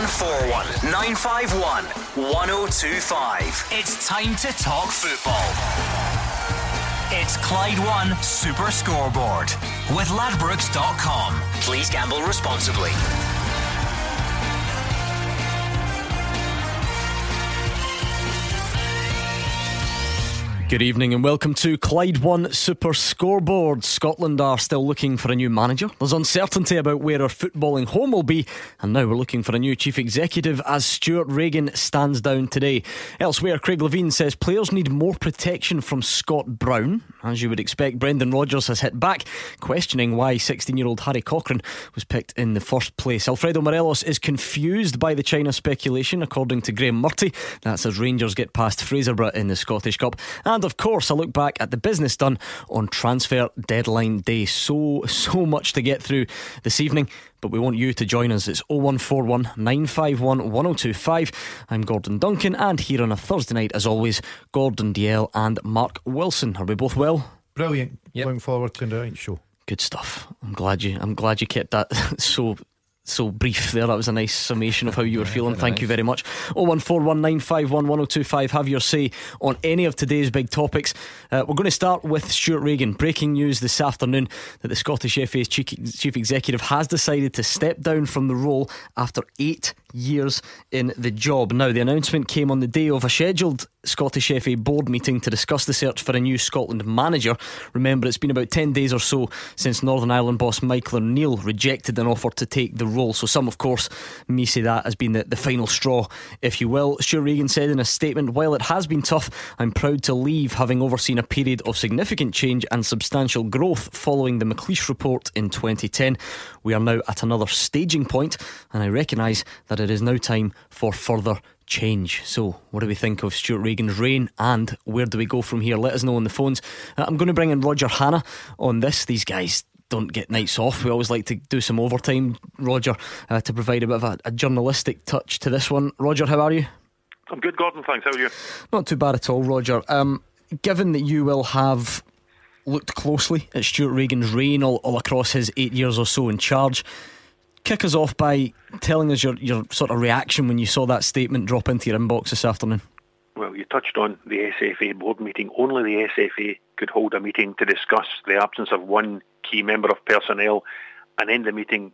0141 951 1025. It's time to talk football. It's Clyde One Super Scoreboard with Ladbrokes.com. Please gamble responsibly. Good evening and welcome to Clyde One Super Scoreboard. Scotland are still looking for a new manager. There's uncertainty about where our footballing home will be, and now we're looking for a new chief executive as Stewart Regan stands down today. Elsewhere, Craig Levein says players need more protection from Scott Brown. As you would expect, Brendan Rodgers has hit back, questioning why 16 year old Harry Cochrane was picked in the first place. Alfredo Morelos is confused by the China speculation, according to Graeme Murty. That's as Rangers get past Fraserburgh in the Scottish Cup. And and of course, a look back at the business done on transfer deadline day. So, so much to get through this evening, but we want you to join us. It's 0141 951 1025. I'm Gordon Duncan, and here on a Thursday night, as always, Gordon Dalziel and Mark Wilson. Are we both well? Brilliant. Yep. Looking forward to the show. Good stuff. I'm glad you. I'm glad you kept that so so brief there. That was a nice summation of how you were yeah, feeling. Thank nice. you very much. 01419511025. Have your say on any of today's big topics. Uh, we're going to start with Stewart Regan. Breaking news this afternoon that the Scottish FA's chief executive has decided to step down from the role after eight years in the job. Now, the announcement came on the day of a scheduled Scottish FA board meeting to discuss the search for a new Scotland manager. Remember, it's been about 10 days or so since Northern Ireland boss Michael O'Neill rejected an offer to take the role. So, some, of course, may say that has been the, the final straw, if you will. Stewart Regan said in a statement While it has been tough, I'm proud to leave, having overseen a period of significant change and substantial growth following the McLeish report in 2010. We are now at another staging point, and I recognise that it is now time for further change. So, what do we think of Stewart Regan's reign and where do we go from here? Let us know on the phones. Uh, I'm going to bring in Roger Hannah on this. These guys don't get nights off. We always like to do some overtime, Roger, uh, to provide a bit of a, a, journalistic touch to this one. Roger, how are you? I'm good, Gordon. Thanks. How are you? Not too bad at all, Roger. Um, given that you will have looked closely at Stewart Regan's reign all, all across his eight years or so in charge, kick us off by telling us your, your sort of reaction when you saw that statement drop into your inbox this afternoon. Well, you touched on the SFA board meeting. Only the SFA could hold a meeting to discuss the absence of one key member of personnel and end the meeting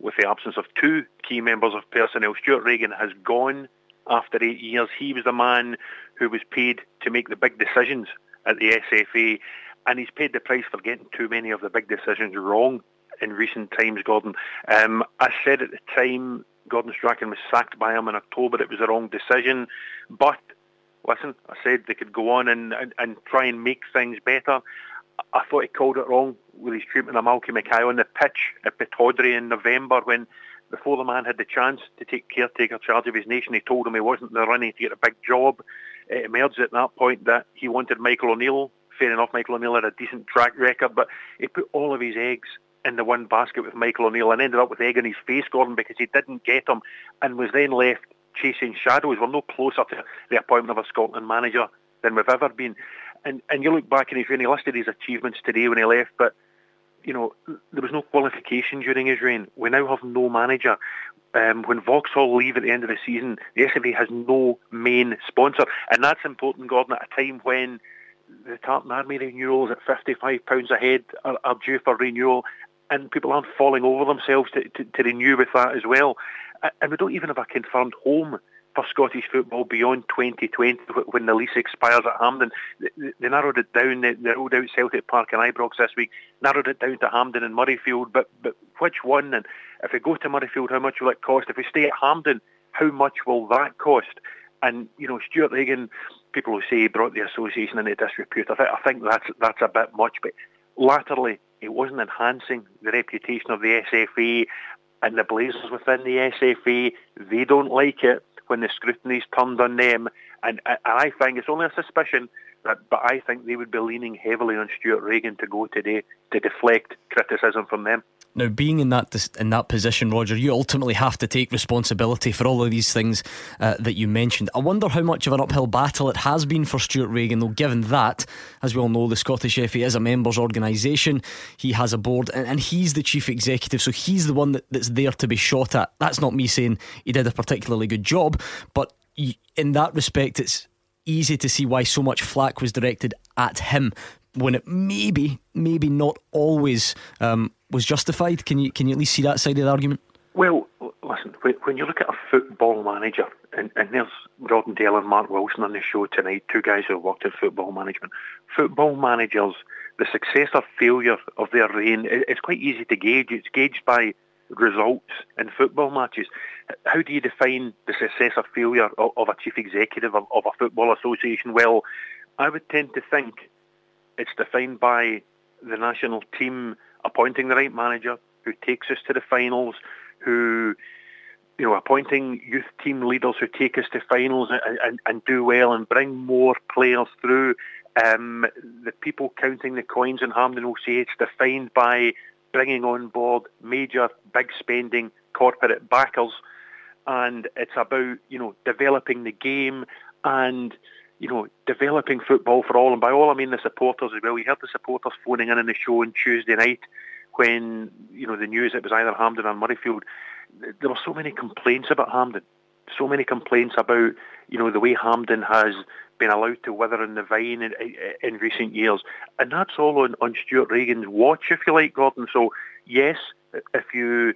with the absence of two key members of personnel. Stewart Regan has gone after eight years. He was the man who was paid to make the big decisions at the SFA, and he's paid the price for getting too many of the big decisions wrong in recent times, Gordon. Um, I said at the time Gordon Strachan was sacked by him in October, it was a wrong decision. But listen, I said they could go on and, and, and try and make things better. I thought he called it wrong with his treatment of Malky Mackay on the pitch at Pittodrie in November when before the man had the chance to take caretaker charge of his nation, he told him he wasn't the running to get a big job. It emerged at that point that he wanted Michael O'Neill. Fair enough, Michael O'Neill had a decent track record, but he put all of his eggs in the one basket with Michael O'Neill and ended up with egg in his face, Gordon, because he didn't get him and was then left chasing shadows. We're no closer to the appointment of a Scotland manager than we've ever been. And and you look back and he's really listed his achievements today when he left, but you know, there was no qualification during his reign. We now have no manager. Um, when Vauxhall leave at the end of the season, the SFA has no main sponsor. And that's important, Gordon, at a time when the Tartan Army renewals at £55 a head are, are due for renewal and people aren't falling over themselves to, to, to renew with that as well. And we don't even have a confirmed home for Scottish football beyond 2020 when the lease expires at Hampden. They, narrowed it down. They, rolled out Celtic Park and Ibrox this week, narrowed it down to Hampden and Murrayfield. But but which one? And if we go to Murrayfield, how much will it cost? If we stay at Hampden, how much will that cost? And you know, Stewart Regan, people will say he brought the association into disrepute. I, th- I think that's that's a bit much. But latterly, it wasn't enhancing the reputation of the SFA and the Blazers within the SFA. They don't like it when the scrutiny's turned on them. And, I think it's only a suspicion, that, but I think they would be leaning heavily on Stewart Regan to go today to deflect criticism from them. Now, being in that in that position, Roger, you ultimately have to take responsibility for all of these things uh, that you mentioned. I wonder how much of an uphill battle it has been for Stewart Regan, though, given that, as we all know, the Scottish FA is a members' organisation. He has a board, and, and, he's the chief executive, so he's the one that, that's there to be shot at. That's not me saying he did a particularly good job, but in that respect, it's easy to see why so much flack was directed at him when it maybe, maybe not always um, was justified. Can you can you at least see that side of the argument? Well, listen, when you look at a football manager, and, and there's Gordon Dalziel and Mark Wilson on the show tonight, two guys who have worked in football management. Football managers, the success or failure of their reign, it's quite easy to gauge. It's gauged by results in football matches. How do you define the success or failure of, a chief executive of a football association? Well, I would tend to think it's defined by the national team appointing the right manager who takes us to the finals, who you know, appointing youth team leaders who take us to finals and, and, and do well and bring more players through. Um, the people counting the coins in say it's defined by bringing on board major, big spending corporate backers, and it's about you know developing the game and you know, developing football for all, and by all I mean the supporters as well. You heard the supporters phoning in on the show on Tuesday night when, you know, the news it was either Hampden or Murrayfield. There were so many complaints about Hampden. so many complaints about, you know, the way Hampden has been allowed to wither in the vine in, in recent years. And that's all on, on Stewart Regan's watch, if you like, Gordon. So, yes, if you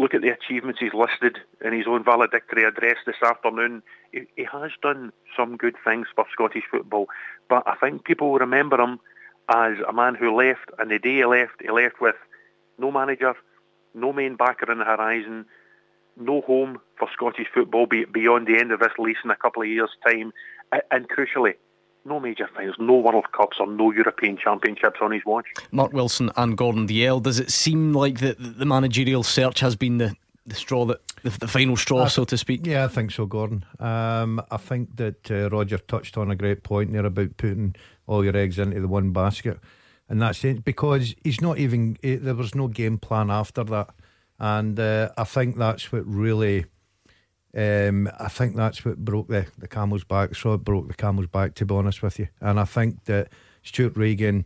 look at the achievements he's listed in his own valedictory address this afternoon, he, he has done some good things for Scottish football. But I think people will remember him as a man who left, and the day he left, he left with no manager, no main backer in the horizon, no home for Scottish football beyond the end of this lease in a couple of years' time, and crucially, no major finals, no World Cups or no European Championships on his watch. Mark Wilson and Gordon Dalziel, does it seem like the, the managerial search has been the, the straw that the, the final straw, so to speak? Yeah, I think so, Gordon. Um, I think that uh, Roger touched on a great point there about putting all your eggs into the one basket, and that's it because he's not even. Eh, there was no game plan after that, and uh, I think that's what really um, I think that's what broke the, the camel's back. So it broke the camel's back, to be honest with you. And I think that Stewart Regan,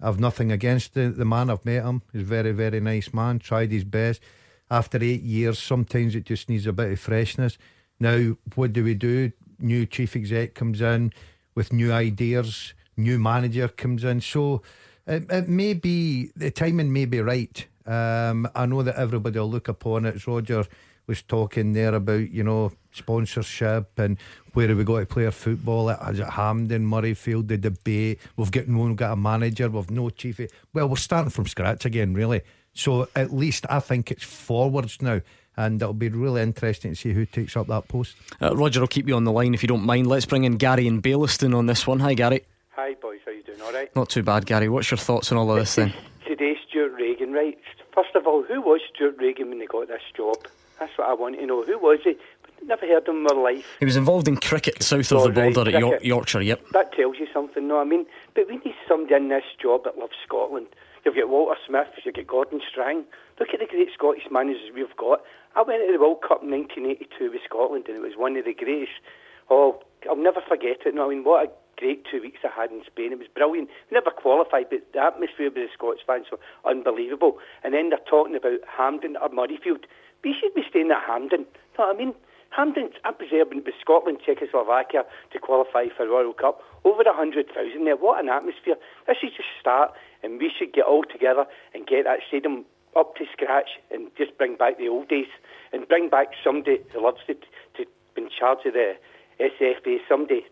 I've nothing against the, the man. I've met him. He's a very, very nice man. Tried his best. After eight years, sometimes it just needs a bit of freshness. Now, what do we do? New chief exec comes in with new ideas. New manager comes in. So it, it may be the timing may be right. Um, I know that everybody will look upon it. as Roger was talking there about, you know, sponsorship and where have we got to play our football at, is it Hampden, Murrayfield, the debate. We've got no got a manager, we've no chief. Well, we're starting from scratch again, really. So at least I think it's forwards now. And it'll be really interesting to see who takes up that post. Uh, Roger, I'll keep you on the line if you don't mind. Let's bring in Gary and Baillieston on this one. Hi, Gary. Hi, boys. How you doing? All right. Not too bad, Gary. What's your thoughts on all of this then? Today, Stewart Regan, right? First of all, who was Stewart Regan when he got this job? That's what I want to know. Who was he? Never heard of him in my life. He was involved in cricket south of the border right, at York, Yorkshire, yep. That tells you something, no? I mean, but we need somebody in this job that loves Scotland. You've got Walter Smith, you've got Gordon Strang. Look at the great Scottish managers we've got. I went to the World Cup in 1982 with Scotland and it was one of the greatest. Oh, I'll never forget it. No, I mean, what a great two weeks I had in Spain. It was brilliant. We never qualified, but the atmosphere with the Scots fans was unbelievable. And then they're talking about Hampden or Murrayfield we should be staying at Hampden. You know what I mean? Hampden, I'm preserving with Scotland, Czechoslovakia to qualify for World Cup. Over 100,000 there. What an atmosphere. This is just start, and we should get all together and get that stadium up to scratch and just bring back the old days and bring back somebody who loves to, to be in charge of the SFA, somebody, you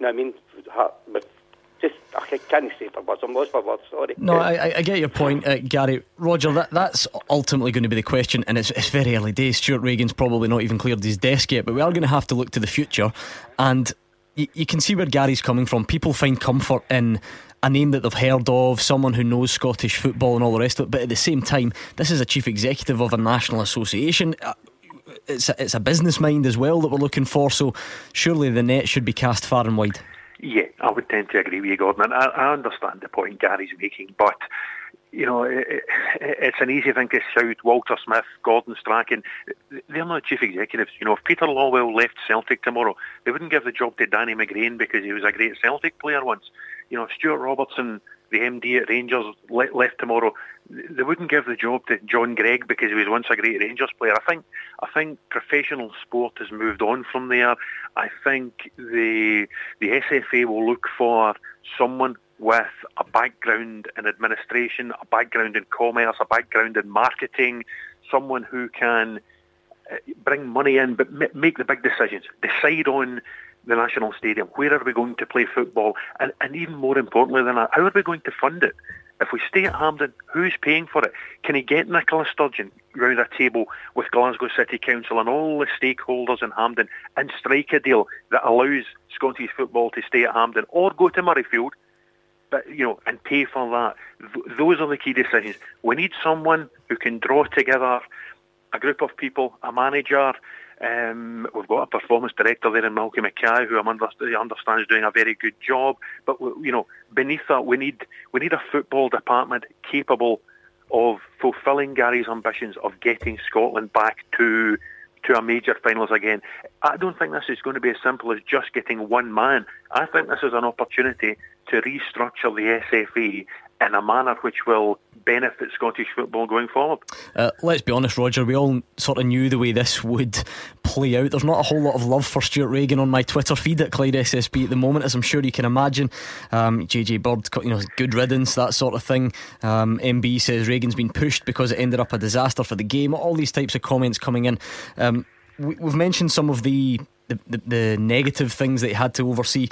know what I mean, with just I can't say for words. I'm lost for words. Sorry. No, I, I get your point, uh, Gary. Roger, that, that's ultimately going to be the question, and it's, it's very early days. Stewart Regan's probably not even cleared his desk yet, but we are going to have to look to the future, and y- you can see where Gary's coming from. People find comfort in a name that they've heard of, someone who knows Scottish football and all the rest of it. But at the same time, this is a chief executive of a national association. It's a, it's a business mind as well that we're looking for. So surely the net should be cast far and wide. Yeah, I would tend to agree with you, Gordon. I, I understand the point Gary's making, but you know, it, it, it's an easy thing to shout Walter Smith, Gordon Strachan. They're not chief executives. You know, if Peter Lawwell left Celtic tomorrow, they wouldn't give the job to Danny McGrain because he was a great Celtic player once. You know, Stewart Robertson, the MD at Rangers, left tomorrow. They wouldn't give the job to John Greig because he was once a great Rangers player. I think I think professional sport has moved on from there. I think the the SFA will look for someone with a background in administration, a background in commerce, a background in marketing, someone who can uh, bring money in but make the big decisions, decide on the national stadium, where are we going to play football, and, and even more importantly than that, how are we going to fund it? If we stay at Hampden, who's paying for it? Can he get Nicola Sturgeon round a table with Glasgow City Council and all the stakeholders in Hampden and strike a deal that allows Scottish football to stay at Hampden or go to Murrayfield but you know, and pay for that. Th- those are the key decisions. We need someone who can draw together a group of people, a manager. Um, we've got a performance director there in Malky Mackay, who I understand is doing a very good job. But you know, beneath that, we need we need a football department capable of fulfilling Gary's ambitions of getting Scotland back to to a major finals again. I don't think this is going to be as simple as just getting one man. I think this is an opportunity to restructure the SFA in a manner which will benefit Scottish football going forward. Uh, let's be honest, Roger, we all sort of knew the way this would play out. There's not a whole lot of love for Stewart Regan on my Twitter feed at Clyde SSB at the moment, as I'm sure you can imagine. Um, JJ Bird, you know, good riddance, that sort of thing. Um, MB says Regan's been pushed because it ended up a disaster for the game. All these types of comments coming in. Um, we, have mentioned some of the the, the, the negative things that he had to oversee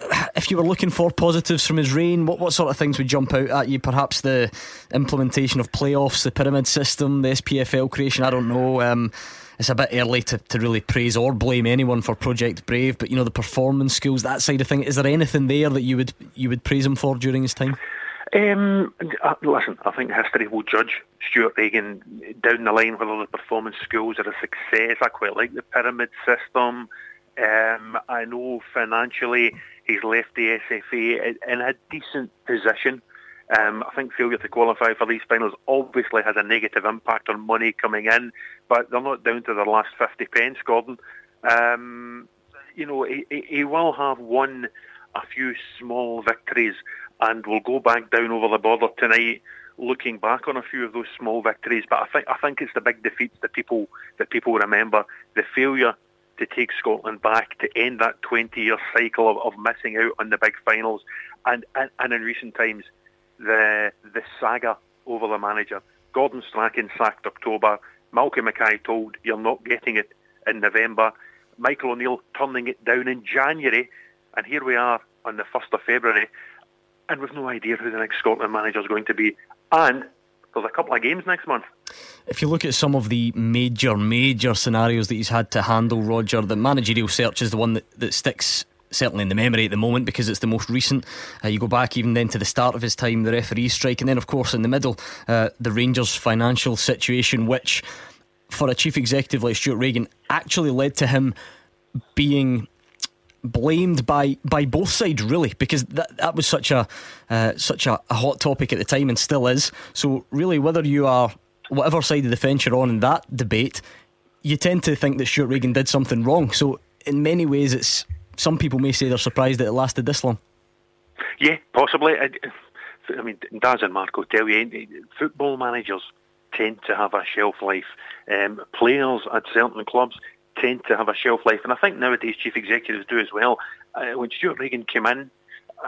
if you were looking for positives from his reign, what, what sort of things would jump out at you? Perhaps the implementation of playoffs, the pyramid system, the SPFL creation. I don't know. Um, it's a bit early to, to really praise or blame anyone for Project Brave, but you know the performance skills, that side of thing. Is there anything there that you would you would praise him for during his time? Um, uh, listen, I think history will judge Stewart Regan down the line whether the performance skills are a success. I quite like the pyramid system. Um, I know financially he's left the SFA in a decent position. Um, I think failure to qualify for these finals obviously has a negative impact on money coming in, but they're not down to their last 50 pence, Gordon. Um, you know, he, he will have won a few small victories and will go back down over the border tonight looking back on a few of those small victories. But I think I think it's the big defeats that people that people remember. The failure to take Scotland back to end that 20-year cycle of, of missing out on the big finals, and, and, and in recent times, the the saga over the manager. Gordon Strachan sacked October. Malky Mackay told you're not getting it in November. Michael O'Neill turning it down in January, and here we are on the 1st of February, and we've no idea who the next Scotland manager is going to be. And there's a couple of games next month. If you look at some of the major, major scenarios that he's had to handle, Roger, the managerial search is the one that, that sticks certainly in the memory at the moment because it's the most recent. Uh, you go back even then to the start of his time, the referee strike, and then of course in the middle, uh, the Rangers' financial situation, which for a chief executive like Stewart Regan actually led to him being blamed by by both sides really because that that was such a uh, such a, a, hot topic at the time and still is so really whether you are whatever side of the fence you're on in that debate you tend to think that Stewart Regan did something wrong. So in many ways it's some people may say they're surprised that it lasted this long. Yeah possibly. I, I mean Daz and Marco tell you football managers tend to have a shelf life. Um, players at certain clubs tend to have a shelf life, and I think nowadays chief executives do as well. Uh, when Stewart Regan came in,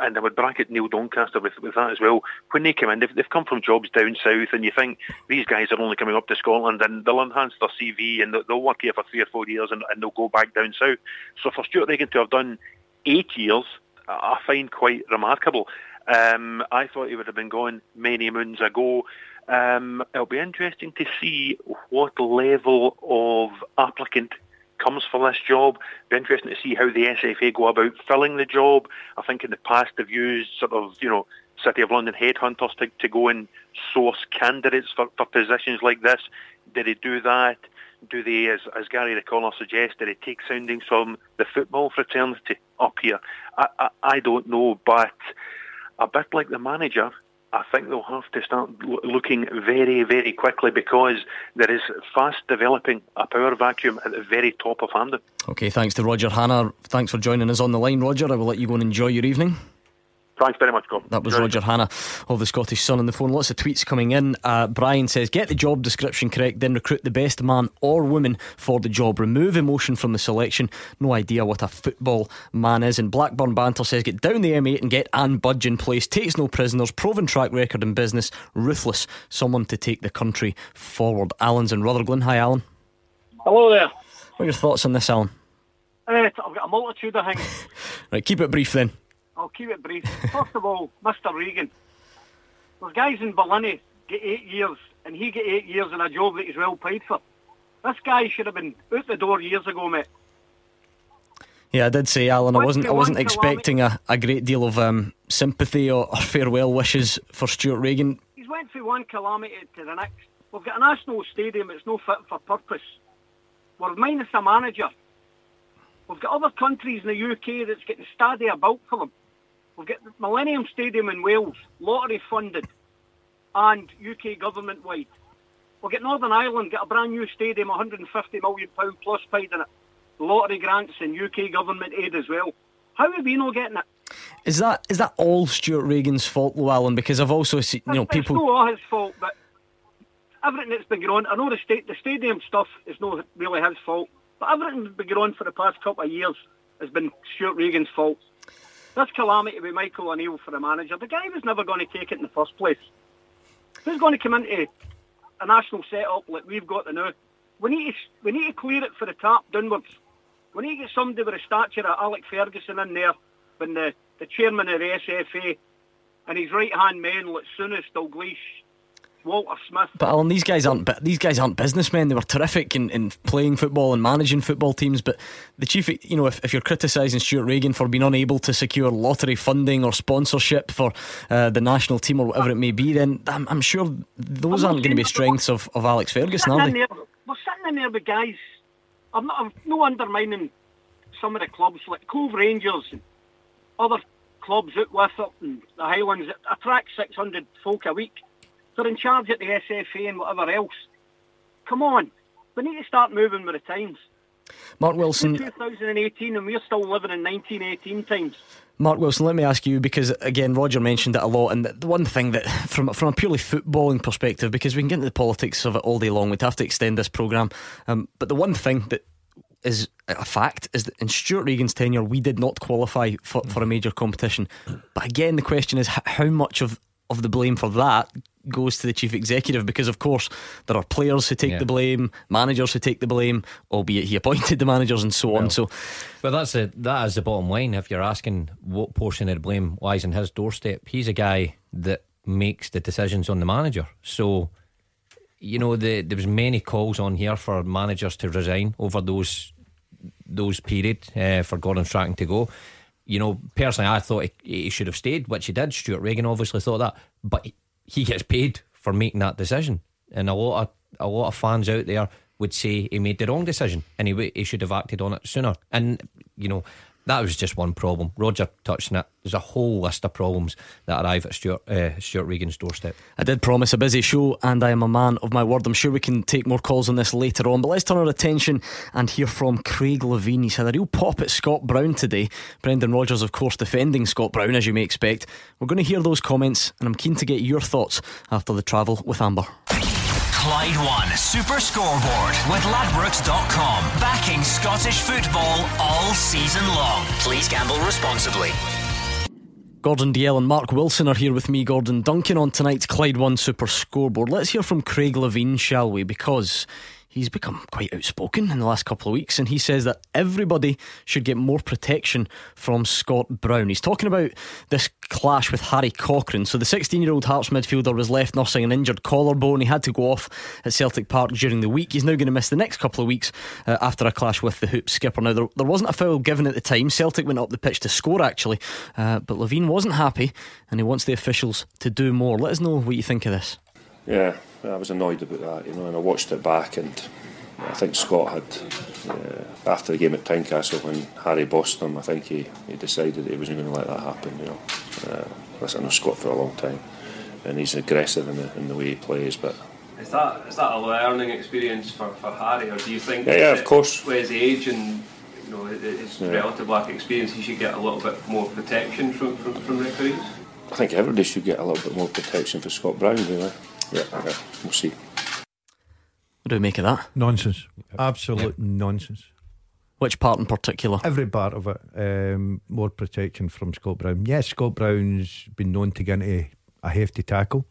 and I would bracket Neil Doncaster with, with that as well. When they come in, they've, they've come from jobs down south, and you think these guys are only coming up to Scotland, and they'll enhance their CV, and they'll work here for three or four years, and, and they'll go back down south. So for Stewart Regan to have done eight years, I find quite remarkable. Um, I thought he would have been gone many moons ago. Um, it'll be interesting to see what level of applicant comes for this job. Be interesting to see how the SFA go about filling the job. I think in the past they've used sort of, you know, City of London headhunters to, to go and source candidates for, for positions like this. Did they do that? Do they, as, as Gary O'Connor suggests, did they take soundings from the football fraternity up here? I, I, I don't know, but a bit like the manager, I think they'll have to start looking very, very quickly because there is fast developing a power vacuum at the very top of Hampden. Okay, thanks to Roger Hannah. Thanks for joining us on the line, Roger. I will let you go and enjoy your evening. Thanks very much, Gordon. That was Roger Hannah of the Scottish Sun on the phone. Lots of tweets coming in. Uh, Brian says, Get the job description correct, then recruit the best man or woman for the job. Remove emotion from the selection. No idea what a football man is. And Blackburn Banter says, Get down the M8 and get Anne Budge in place. Takes no prisoners. Proven track record in business. Ruthless. Someone to take the country forward. Alan's in Rutherglen. Hi, Alan. Hello there. What are your thoughts on this, Alan? Uh, I've got a multitude of things. right, keep it brief then. I'll keep it brief. First of all, Mr. Regan. There's guys in Berlin get eight years, and he get eight years in a job that he's well paid for. This guy should have been out the door years ago, mate. Yeah, I did say, Alan. I wasn't. I wasn't expecting a, a great deal of um, sympathy or, or, farewell wishes for Stewart Regan. He's went from one calamity to the next. We've got a national stadium that's no fit for purpose. We're minus a manager. We've got other countries in the UK that's getting stadia built for them. We've got the Millennium Stadium in Wales, lottery funded and UK government wide. We'll get Northern Ireland, get a brand new stadium, £150 million plus paid in it. Lottery grants and UK government aid as well. How are we not getting it? Is that is that all Stewart Regan's fault, Llewellyn? Because I've also seen you know it's, people. It's not all his fault, but everything that's been going on. I know the state the stadium stuff is not really his fault, but everything that's been going on for the past couple of years has been Stewart Regan's fault. This calamity with Michael O'Neill for the manager, the guy was never going to take it in the first place. Who's going to come into a national setup like we've got to now? We need to, we need to clear it for the top downwards. We need to get somebody with a stature of Alec Ferguson in there when the, the chairman of the SFA and his right hand men like Souness, Dalglish, Walter Smith. But Alan, these guys aren't. These guys aren't businessmen. They were terrific in, in playing football and managing football teams. But the chief, you know, if, if you're criticising Stewart Regan for being unable to secure lottery funding or sponsorship for uh, the national team or whatever it may be, then I'm, I'm sure those I'm aren't going to be strengths of, of Alex Ferguson, are they? We're sitting in there with guys. I'm not. I'm no undermining some of the clubs like Cove Rangers and other clubs out with it and the Highlands that attract 600 folk a week they're in charge at the SFA and whatever else. Come on, we need to start moving with the times. Mark Wilson. 2018 and we're still living in 1918 times. Mark Wilson, let me ask you because again, Roger mentioned it a lot, and the one thing that, from from a purely footballing perspective, because we can get into the politics of it all day long, we'd have to extend this program. Um, but the one thing that is a fact is that in Stewart Regan's tenure, we did not qualify for, for a major competition. But again, the question is how much of of the blame for that goes to the chief executive because, of course, there are players who take yeah. the blame, managers who take the blame, albeit he appointed the managers and so well, on. So, but that's the that is the bottom line. If you're asking what portion of the blame lies in his doorstep, he's a guy that makes the decisions on the manager. So, you know, the, there was many calls on here for managers to resign over those those period uh, for Gordon Strachan to go you know, personally, I thought he, he, should have stayed, which he did. Stewart Regan obviously thought that, but he gets paid for making that decision, and a lot of a lot of fans out there would say he made the wrong decision, and he he should have acted on it sooner. And you know, that was just one problem. Roger touched on it. There's a whole list of problems that arrive at Stewart, uh, Stewart Regan's doorstep. I did promise a busy show, and I am a man of my word. I'm sure we can take more calls on this later on, but let's turn our attention and hear from Craig Levein. He's had a real pop at Scott Brown today. Brendan Rodgers, of course, defending Scott Brown, as you may expect. We're going to hear those comments, and I'm keen to get your thoughts after the travel with Amber. Clyde One Super Scoreboard with Ladbrokes.com. Backing Scottish football all season long. Please gamble responsibly. Gordon Dalziel and Mark Wilson are here with me, Gordon Duncan, on tonight's Clyde One Super Scoreboard. Let's hear from Craig Levein, shall we? Because he's become quite outspoken in the last couple of weeks, and he says that everybody should get more protection from Scott Brown. He's talking about this clash with Harry Cochrane. So the 16 year old Hearts midfielder was left nursing an injured collarbone. He had to go off at Celtic Park during the week. He's now going to miss the next couple of weeks uh, after a clash with the Hoop skipper. Now, there, there, wasn't a foul given at the time. Celtic went up the pitch to score, actually, uh, but Levein wasn't happy and he wants the officials to do more. Let us know what you think of this. Yeah, I was annoyed about that, you know, and I watched it back, and I think Scott had, uh, after the game at Tynecastle, when Harry bossed him, I think he, he decided he wasn't going to let that happen, you know. Uh, listen, I know Scott for a long time, and he's aggressive in the in the way he plays. But is that is that a learning experience for, for Harry, or do you think? Yeah, yeah, of course. With his age and you know his yeah. relative lack of experience, he should get a little bit more protection from from, from referees. I think everybody should get a little bit more protection for Scott Brown, really. Yeah, yeah we'll see. What do we make of that? Nonsense. Absolute yeah. nonsense. Which part in particular? Every part of it. Um, more protection from Scott Brown. Yes, Scott Brown's been known to get into a hefty tackle.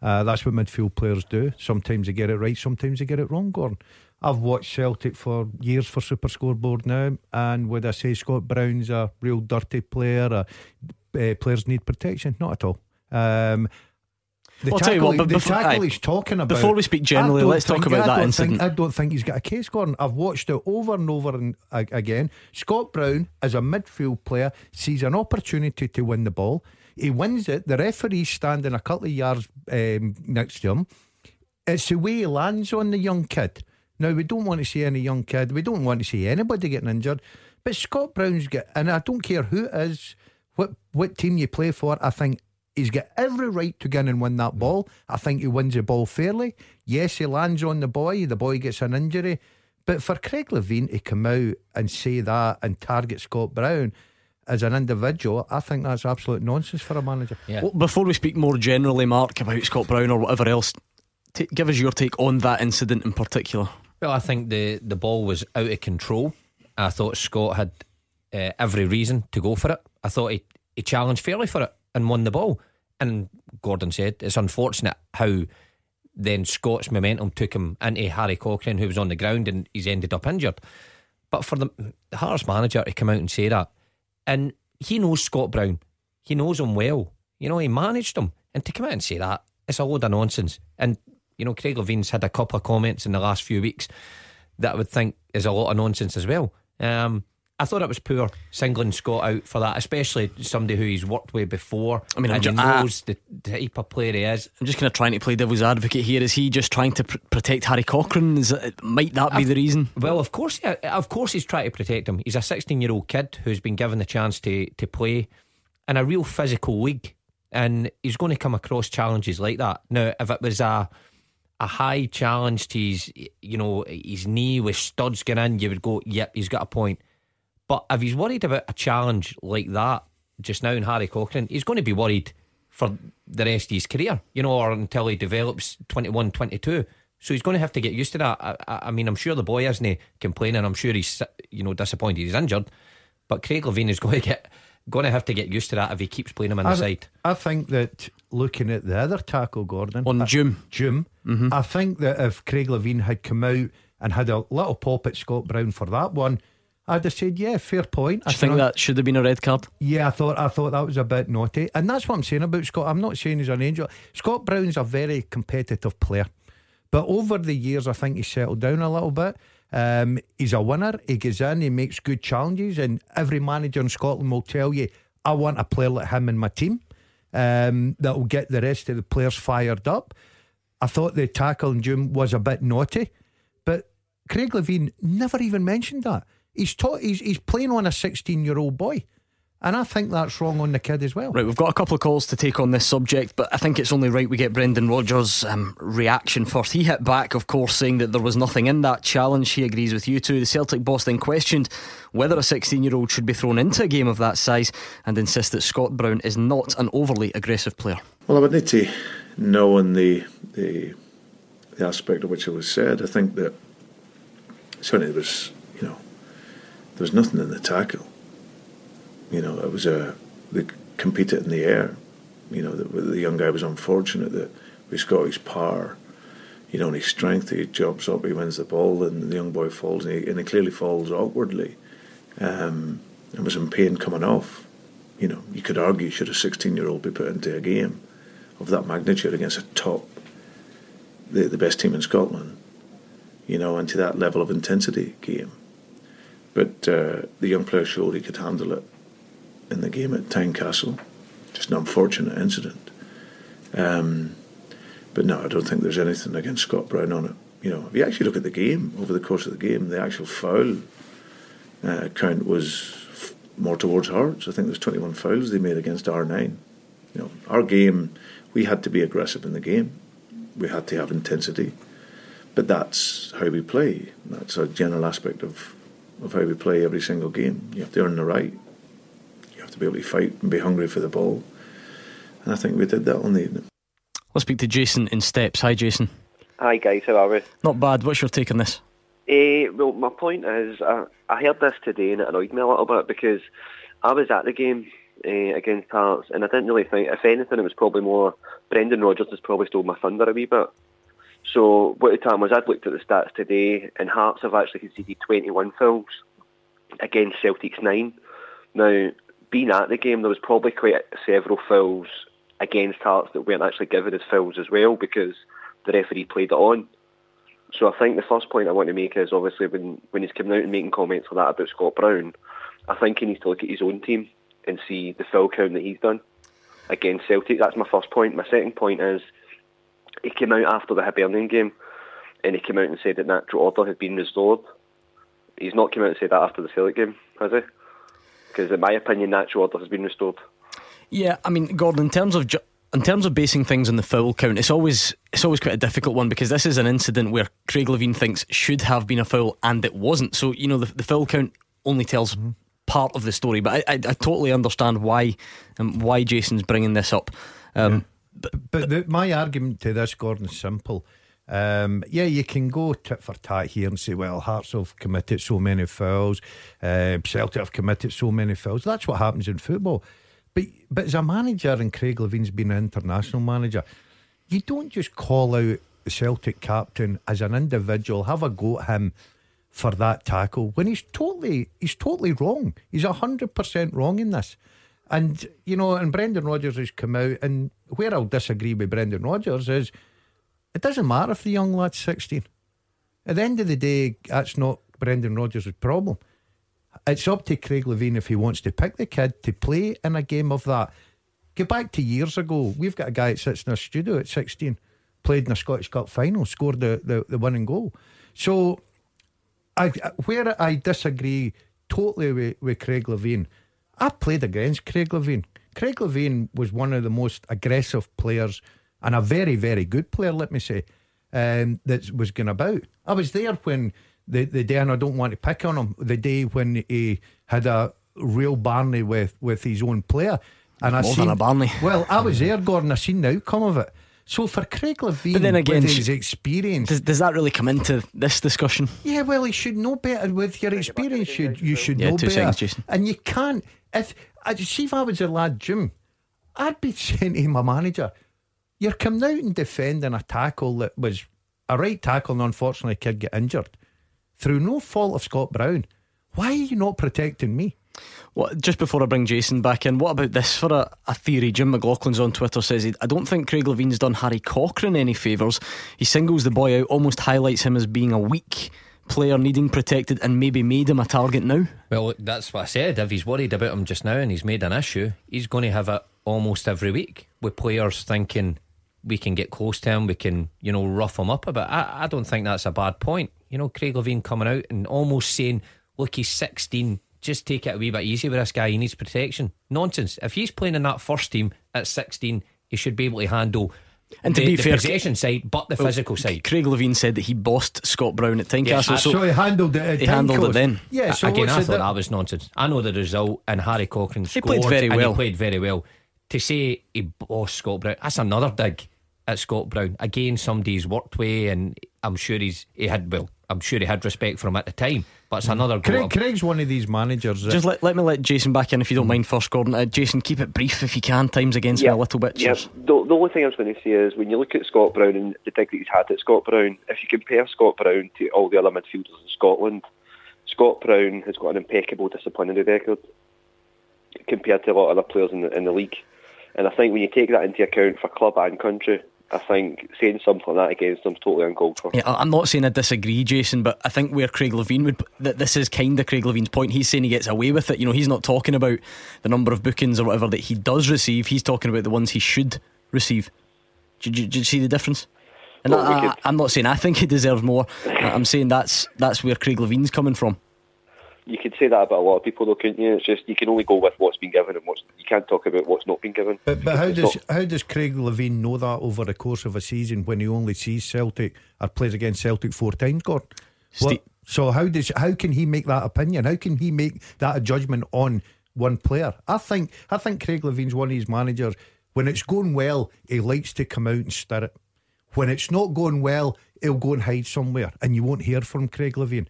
Uh, that's what midfield players do. Sometimes they get it right, sometimes they get it wrong, Gordon. I've watched Celtic for years for Super Scoreboard now, and would I say Scott Brown's a real dirty player? Uh, uh, players need protection? Not at all. Um, the I'll tackle, tell you what, but the before, tackle he's talking about. Before we speak generally, let's think, talk about that incident. Think, I don't think he's got a case, Gordon. I've watched it over and over and again. Scott Brown, as a midfield player, sees an opportunity to win the ball. He wins it. The referee's standing a couple of yards um, next to him. It's the way he lands on the young kid. Now, we don't want to see any young kid. We don't want to see anybody getting injured. But Scott Brown's got, and I don't care who it is, what, what team you play for, I think He's got every right to go in and win that ball. I think he wins the ball fairly. Yes, he lands on the boy. The boy gets an injury. But for Craig Levein to come out and say that and target Scott Brown as an individual, I think that's absolute nonsense for a manager. Yeah. Well, before we speak more generally, Mark, about Scott Brown or whatever else, t- give us your take on that incident in particular. Well, I think the, the ball was out of control. I thought Scott had uh, every reason to go for it. I thought he, he challenged fairly for it and won the ball. And Gordon said it's unfortunate how then Scott's momentum took him into Harry Cochrane, who was on the ground, and he's ended up injured. But for the, Hearts manager to come out and say that, and he knows Scott Brown, he knows him well. You know, he managed him, and to come out and say that, it's a load of nonsense. And you know, Craig Levein's had a couple of comments in the last few weeks that I would think is a lot of nonsense as well. Um, I thought it was poor singling Scott out for that, especially somebody who he's worked with before. I mean, and he knows the type of player he is. I'm just kind of trying to play devil's advocate here. Is he just trying to pr- protect Harry Cochrane? Is it, might that be I've, the reason? Well, of course, yeah, of course, he's trying to protect him. He's a 16 year old kid who's been given the chance to to play in a real physical league, and he's going to come across challenges like that. Now, if it was a a high challenge to his, you know, his knee with studs going in, you would go, yep, he's got a point. But if he's worried about a challenge like that just now in Harry Cochrane, he's going to be worried for the rest of his career, you know, or until he develops 21, 22. So he's going to have to get used to that. I, I mean, I'm sure the boy isn't complaining. I'm sure he's, you know, disappointed he's injured. But Craig Levein is going to get going to have to get used to that if he keeps playing him on the side. I think that looking at the other tackle, Gordon on Jim, Jim, mm-hmm. I think that if Craig Levein had come out and had a little pop at Scott Brown for that one, I'd have said, yeah, fair point. Do you think that should have been a red card? Yeah, I thought I thought that was a bit naughty, and that's what I'm saying about Scott. I'm not saying he's an angel. Scott Brown's a very competitive player, but over the years, I think he's settled down a little bit. Um, he's a winner. He goes in, he makes good challenges, and every manager in Scotland will tell you, "I want a player like him in my team um, that will get the rest of the players fired up." I thought the tackle in June was a bit naughty, but Craig Levein never even mentioned that. He's taught, he's, he's playing on a 16 year old boy. And I think that's wrong on the kid as well. Right, we've got a couple of calls to take on this subject, but I think it's only right we get Brendan Rodgers' um, reaction first. He hit back, of course, saying that there was nothing in that challenge. He agrees with you too. The Celtic boss then questioned whether a 16 year old should be thrown into a game of that size and insist that Scott Brown is not an overly aggressive player. Well, I would need to know in the, the, the aspect of which it was said. I think that certainly there was there was nothing in the tackle. You know, it was a they competed in the air. You know, the, the young guy was unfortunate that he's got his power, you know, and his strength, he jumps up, he wins the ball, and the young boy falls, and he, and he clearly falls awkwardly, um, and was in pain coming off. You know, you could argue should a 16-year-old be put into a game of that magnitude against a top, the, the best team in Scotland, you know, into that level of intensity game. But uh, the young player showed he could handle it in the game at Tynecastle. Just an unfortunate incident. Um, but no, I don't think there's anything against Scott Brown on it. You know, if you actually look at the game over the course of the game, the actual foul uh, count was f- more towards Hearts. I think there's 21 fouls they made against R9. You know, our game, we had to be aggressive in the game. We had to have intensity, but that's how we play. That's a general aspect of of how we play every single game. You have to earn the right. You have to be able to fight and be hungry for the ball. And I think we did that on the evening. Let's speak to Jason in Stepps. Hi, Jason. Hi guys, how are we? Not bad. What's your take on this? Uh, well, my point is, uh, I heard this today and it annoyed me a little bit because I was at the game uh, against Hearts and I didn't really think, if anything, it was probably more Brendan Rodgers has probably stole my thunder a wee bit. So what the time was, I'd looked at the stats today and Hearts have actually conceded 21 fouls against Celtic's nine. Now, being at the game, there was probably quite several fouls against Hearts that weren't actually given as fouls as well because the referee played it on. So I think the first point I want to make is obviously when, when he's coming out and making comments like that about Scott Brown, I think he needs to look at his own team and see the foul count that he's done against Celtic. That's my first point. My second point is he came out after the Hibernian game and he came out and said that natural order had been restored. He's not come out and said that after the Celtic game, has he? Because in my opinion, natural order has been restored. Yeah, I mean, Gordon, in terms of ju- in terms of basing things on the foul count, it's always it's always quite a difficult one because this is an incident where Craig Levein thinks should have been a foul and it wasn't. So you know the, the foul count only tells part of the story, but I, I, I totally understand why um, why Jason's bringing this up. Um, But the, my argument to this, Gordon, is simple. Um, yeah, you can go tit for tat here and say, well, Hearts have committed so many fouls, uh, Celtic have committed so many fouls. That's what happens in football. But but as a manager, and Craig Levein's been an international manager, you don't just call out the Celtic captain as an individual, have a go at him for that tackle when he's totally he's totally wrong. He's hundred percent wrong in this. And you know, and Brendan Rodgers has come out, and where I'll disagree with Brendan Rodgers is, it doesn't matter if the young lad's sixteen. At the end of the day, that's not Brendan Rodgers' problem. It's up to Craig Levein if he wants to pick the kid to play in a game of that. Go back to years ago. We've got a guy that sits in our studio at 16, played in a Scottish Cup final, scored the, the, the winning goal. So, I where I disagree totally with, with Craig Levein, I played against Craig Levein. Craig Levein was one of the most aggressive players and a very, very good player, let me say, um, that was going about. I was there when the, the day, and I don't want to pick on him, the day when he had a real Barney with, with his own player. And I seen, than a Barney. Well, I was there, Gordon. I seen the outcome of it. So for Craig Levein, But then again, with his experience, does, does that really come into this discussion? yeah, well, he should know better. With your experience, should you should Yeah, know better. seconds. And you can't. If I see if I was a lad, Jim, I'd be saying to my manager, "You're coming out and defending a tackle that was a right tackle, and unfortunately, a kid get injured through no fault of Scott Brown. Why are you not protecting me?" Well, just before I bring Jason back in, what about this for a, a theory? Jim McLaughlin's on Twitter says he, I don't think Craig Levein's done Harry Cochrane any favours. He singles the boy out, almost highlights him as being a weak player needing protected, and maybe made him a target now. Well, that's what I said. If he's worried about him just now and he's made an issue, he's going to have it almost every week with players thinking we can get close to him, we can, you know, rough him up a bit. I, I don't think that's a bad point. You know, Craig Levein coming out and almost saying, look, he's 16, just take it a wee bit easy with this guy, he needs protection. Nonsense. If he's playing in that first team at 16, he should be able to handle And to the, be the fair, possession side, but the Well, physical side. Craig Levein said that he bossed Scott Brown at Tynecastle. Yes, so So he handled it. At He handled it then. Yeah. So Again, I thought di- that was nonsense. I know the result, and Harry Cochrane He scored. played very and well. He played very well. To say he bossed Scott Brown, that's another dig at Scott Brown. Again, somebody he's worked with, and I'm sure he's he had well. I'm sure he had respect for him at the time, but it's another. Craig, Craig's one of these managers. Just let, let me let Jason back in if you don't mind first, Gordon. Uh, Jason, keep it brief if you can. Time's against me a little bit. Yeah. Cheers. The, the only thing I was going to say is when you look at Scott Brown and the dig that he's had at Scott Brown, if you compare Scott Brown to all the other midfielders in Scotland, Scott Brown has got an impeccable disciplinary record compared to a lot of other players in the, in the league. And I think when you take that into account for club and country, I think saying something like that against him is totally uncalled for. Yeah, I'm not saying I disagree, Jason, but I think where Craig Levein would that this is kind of Craig Levein's point. He's saying he gets away with it. You know, he's not talking about the number of bookings or whatever that he does receive. He's talking about the ones he should receive. Did you, did you see the difference? And Well, we I, am not saying I think he deserves more. I'm saying that's that's where Craig Levein's coming from. You could say that about a lot of people, though, couldn't you? It's just you can only go with what's been given, and what's you can't talk about what's not been given. But, but how does not- how does Craig Levein know that over the course of a season when he only sees Celtic or plays against Celtic four times, Gordon? What- so how does how can he make that opinion? How can he make that a judgment on one player? I think I think Craig Levein's one of his managers. When it's going well, he likes to come out and stir it. When it's not going well, he'll go and hide somewhere, and you won't hear from Craig Levein.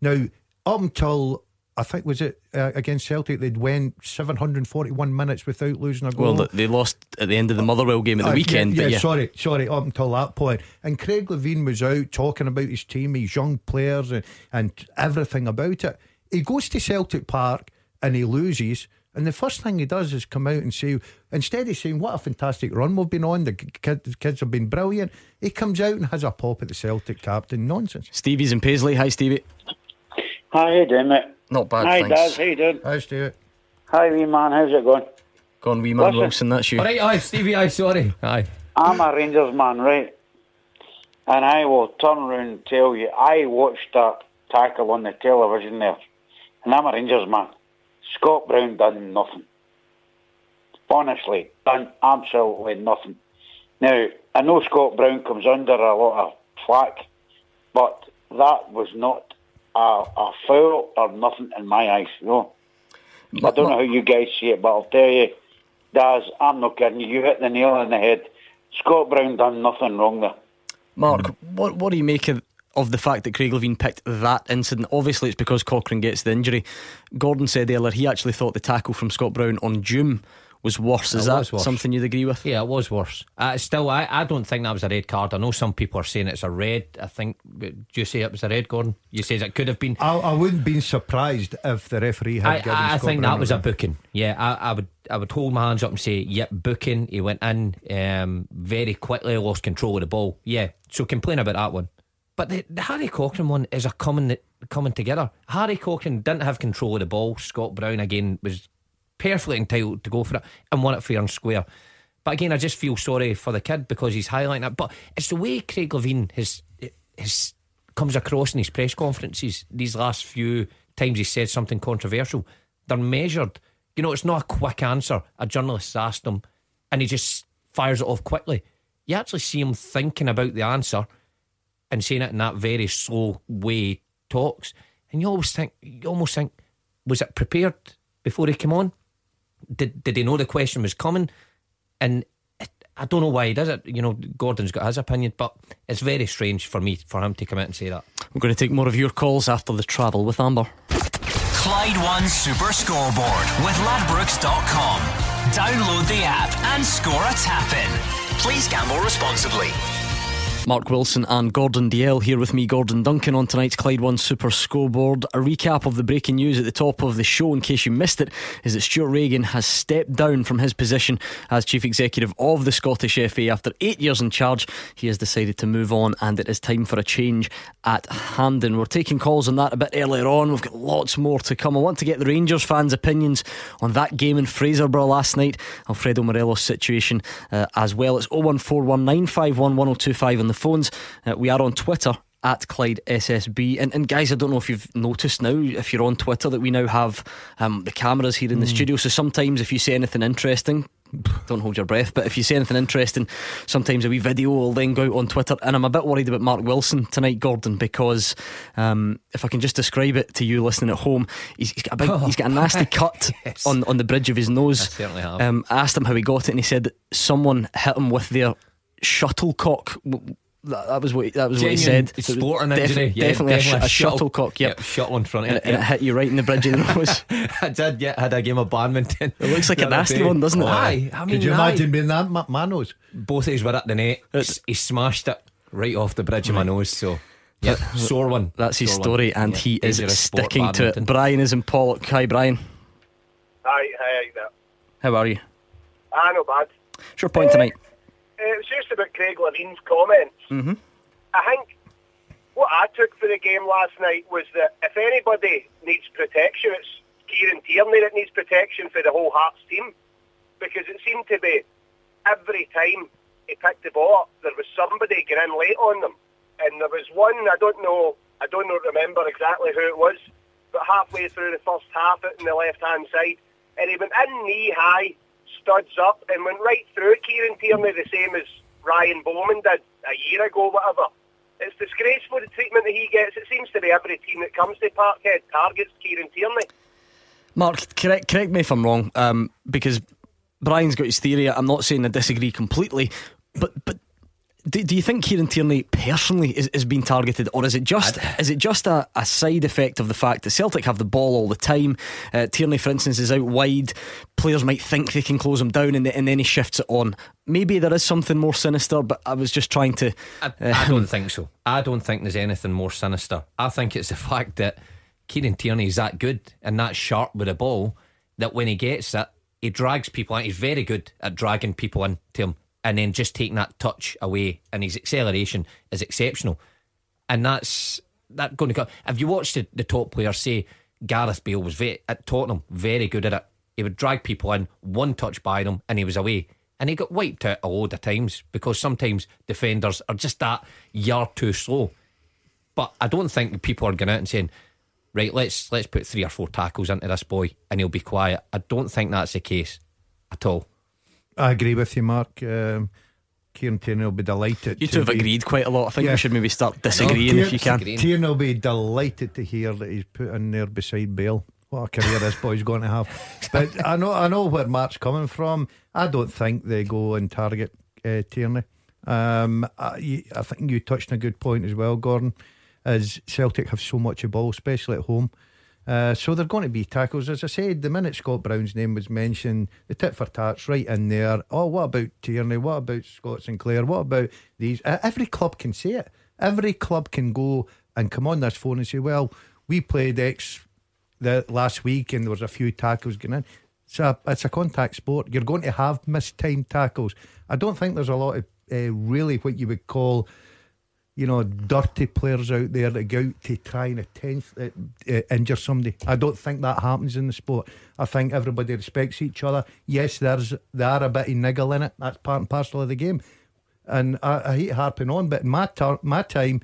Now, up until I think was it uh, against Celtic, they'd went 741 minutes without losing a goal. Well, they lost at the end of the Motherwell game at the Uh, weekend. Yeah, but yeah, yeah. sorry, sorry, up until that point. And Craig Levein was out talking about his team, his young players, and, and everything about it. He goes to Celtic Park and he loses. And the first thing he does is come out and say, instead of saying, What a fantastic run we've been on, the kid, the kids have been brilliant, he comes out and has a pop at the Celtic captain. Nonsense. Stevie's in Paisley. Hi, Stevie. Hi, how you doing, mate? Not bad, Hi, thanks. Daz. How you doing? Hi, Stuart. Hi, wee man. How's it going? Go on, wee man Listen. Wilson, that's you. All right, aye, Stevie, aye, sorry. Aye. I'm a Rangers man, right? And I will turn around and tell you, I watched that tackle on the television there. And I'm a Rangers man. Scott Brown done nothing. Honestly, done absolutely nothing. Now, I know Scott Brown comes under a lot of flack, but that was not a, a foul or nothing in my eyes, no. I don't know how you guys see it, but I'll tell you, Daz, I'm not kidding you. You hit the nail on the head. Scott Brown done nothing wrong there. Mark, what what do you make of, of the fact that Craig Levein picked that incident? Obviously, it's because Cochrane gets the injury. Gordon said earlier he actually thought the tackle from Scott Brown on Djoum was worse. Is It that was worse. something you'd agree with? Yeah, it was worse. Uh, still, I, I don't think that was a red card. I know some people are saying it's a red. I think. Do you say it was a red, Gordon? You says it could have been. I, I wouldn't be surprised if the referee had I, given I, I think that was a booking. Yeah, I, I would I would hold my hands up and say, yep, booking. He went in um, very quickly, lost control of the ball. Yeah, so complain about that one. But the, the Harry Cochrane one is a coming coming together. Harry Cochrane didn't have control of the ball. Scott Brown again was perfectly entitled to go for it and won it fair and square. But again, I just feel sorry for the kid because he's highlighting it. But it's the way Craig Levein has has comes across in his press conferences these last few times he said something controversial. They're measured. You know, it's not a quick answer. A journalist asked him and he just fires it off quickly. You actually see him thinking about the answer and saying it in that very slow way talks. And you always think you almost think, was it prepared before he came on? Did did he know the question was coming? And it, I don't know why he does it. You know, Gordon's got his opinion, but it's very strange for me for him to come out and say that. We're going to take more of your calls after the travel with Amber. Clyde One Super Scoreboard with Ladbrokes.com. Download the app and score a tap in. Please gamble responsibly. Mark Wilson and Gordon Dalziel here with me, Gordon Duncan, on tonight's Clyde One Super Scoreboard. A recap of the breaking news at the top of the show, in case you missed it, is that Stewart Regan has stepped down from his position as Chief Executive of the Scottish FA after eight years in charge. He has decided to move on, and it is time for a change at Hampden. We're taking calls on that a bit earlier on. We've got lots more to come. I want to get the Rangers fans' opinions on that game in Fraserburgh last night, Alfredo Morelos' situation uh, as well. It's 01419511025 on the phones. Uh, we are on Twitter at Clyde SSB. And, and guys, I don't know if you've noticed now, if you're on Twitter, that we now have um, the cameras here in the Mm. studio. So sometimes if you say anything interesting, don't hold your breath, but if you say anything interesting, sometimes a wee video will then go out on Twitter. And I'm a bit worried about Mark Wilson tonight, Gordon, because um, if I can just describe it to you listening at home, he's, he's got a big, he's got a nasty cut Yes. on, on the bridge of his nose. I certainly have. Um, I asked him how he got it, and he said someone hit him with their shuttlecock. W- That, that was what that was what he Genuine said. So sporting defi- injury. Yeah, definitely, a, sh- a a shuttle- shuttlecock. Yep, yep, shuttle in front of and, it, and it hit you right in the bridge of the nose. I did, yeah. Had a game of badminton. It looks like a nasty day. one, doesn't it? Aye, I mean, Could you aye. imagine being that Ma- Manos? Both of us were at the net. It's- he smashed it right off the bridge of my nose. So, yeah, sore one. That's his Sore one. story, and Yeah, he is dangerous sport, sticking to it. Brian is in Pollok. Hi, Brian. Hi, hi, there. How are you? Ah, not bad. Sure point tonight. It was just about Craig Levein's comments. Mm-hmm. I think what I took for the game last night was that if anybody needs protection, it's Kieran Tierney that needs protection for the whole Hearts team. Because it seemed to be every time he picked the ball up, there was somebody getting in late on them. And there was one, I don't know, I don't know, remember exactly who it was, but halfway through the first half out in the left-hand side, and he went in knee-high, studs up, and went right through Kieran Tierney, the same as Ryan Bowman did a year ago, whatever. It's disgraceful the treatment that he gets. It seems to be every team that comes to Parkhead targets Kieran Tierney. Mark, correct, correct me if I'm wrong, um, because Brian's got his theory. I'm not saying I disagree completely, but but do, do you think Kieran Tierney personally is, is being targeted, or is it just is it just a, a side effect of the fact that Celtic have the ball all the time? Uh, Tierney, for instance, is out wide. Players might think they can close him down, and, and then he shifts it on. Maybe there is something more sinister, but I was just trying to. I, I don't think so. I don't think there's anything more sinister. I think it's the fact that Kieran Tierney is that good and that sharp with a ball that when he gets it, he drags people in. He's very good at dragging people into him and then just taking that touch away, and his acceleration is exceptional. And that's that going to come. Have you watched the, the top players say Gareth Bale was very, at Tottenham very good at it? He would drag people in, one touch by them, and he was away. And he got wiped out a load of times because sometimes defenders are just that yard too slow. But I don't think people are going out and saying, right, let's let's put three or four tackles into this boy and he'll be quiet. I don't think that's the case at all. I agree with you, Mark. Um, Kieran Tierney will be delighted. You two have be, agreed quite a lot. I think yeah. we should maybe start disagreeing no, if you can. Tierney will be delighted to hear that he's put in there beside Bale. What a career this boy's going to have. But I know, I know where Mark's coming from. I don't think they go and target uh, Tierney. Um, I, I think you touched on a good point as well, Gordon. As Celtic have so much of ball, especially at home. Uh, so they're going to be tackles. As I said, the minute Scott Brown's name was mentioned, the tit for tat's right in there. Oh, what about Tierney? What about Scott Sinclair? What about these? Uh, every club can say it. Every club can go and come on this phone and say, well, we played X the last week and there was a few tackles going in. It's a, it's a contact sport. You're going to have mistimed tackles. I don't think there's a lot of uh, really what you would call you know, dirty players out there that go out to try and attempt, uh, uh, injure somebody. I don't think that happens in the sport. I think everybody respects each other. Yes, there's there are a bit of niggle in it. That's part and parcel of the game. And I, I hate harping on, but in my, ter- my time,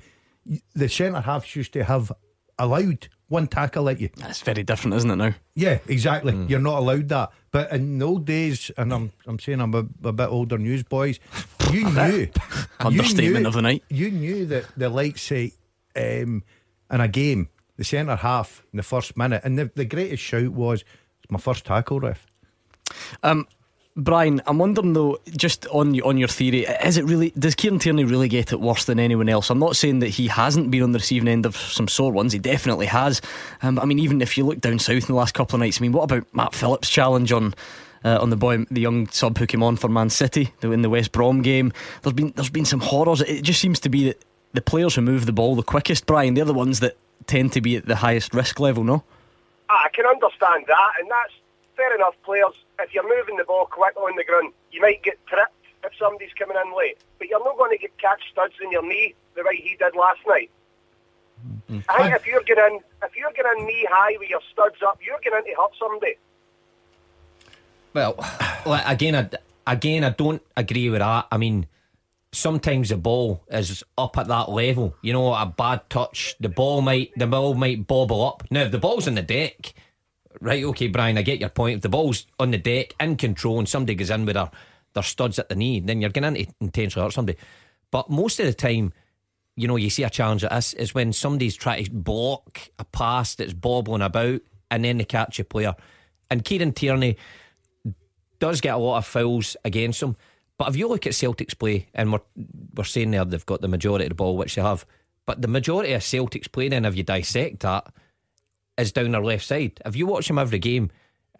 the centre halves used to have allowed one tackle at you. That's very different, isn't it now? Yeah, exactly. Mm. You're not allowed that. But in the old days, and I'm I'm saying I'm a, a bit older newsboys, you knew understatement you knew, of the night. You knew that the likes say um, in a game, the centre half in the first minute, and the, the greatest shout was, "It's my first tackle, ref." Um, Brian, I'm wondering though, just on on your theory, is it really does Kieran Tierney really get it worse than anyone else? I'm not saying that he hasn't been on the receiving end of some sore ones. He definitely has. Um, I mean, even if you look down south in the last couple of nights, I mean, what about Matt Phillips' challenge on? Uh, on the boy, the young sub who came on for Man City in the West Brom game. There's been there's been some horrors. It just seems to be that the players who move the ball the quickest, Brian, they're the ones that tend to be at the highest risk level. No, I can understand that, and that's fair enough. Players if you're moving the ball quick on the ground, you might get tripped if somebody's coming in late. But you're not going to get catch studs in your knee the way he did last night. Mm-hmm. I think if you're getting if you're getting knee high with your studs up, you're going to hurt somebody. Well, again, I, again, I don't agree with that. I mean, sometimes the ball is up at that level. You know, a bad touch, the ball might the ball might bobble up. Now, if the ball's in the deck, right, okay, Brian, I get your point. If the ball's on the deck in control and somebody goes in with their, their studs at the knee, then you're going to intentionally hurt somebody. But most of the time, you know, you see a challenge like this is when somebody's trying to block a pass that's bobbling about and then they catch a player. And Kieran Tierney does get a lot of fouls against him. But if you look at Celtic's play, and we're, we're saying there they've got the majority of the ball, which they have, but the majority of Celtic's play, then if you dissect that, is down their left side. If you watch them every game,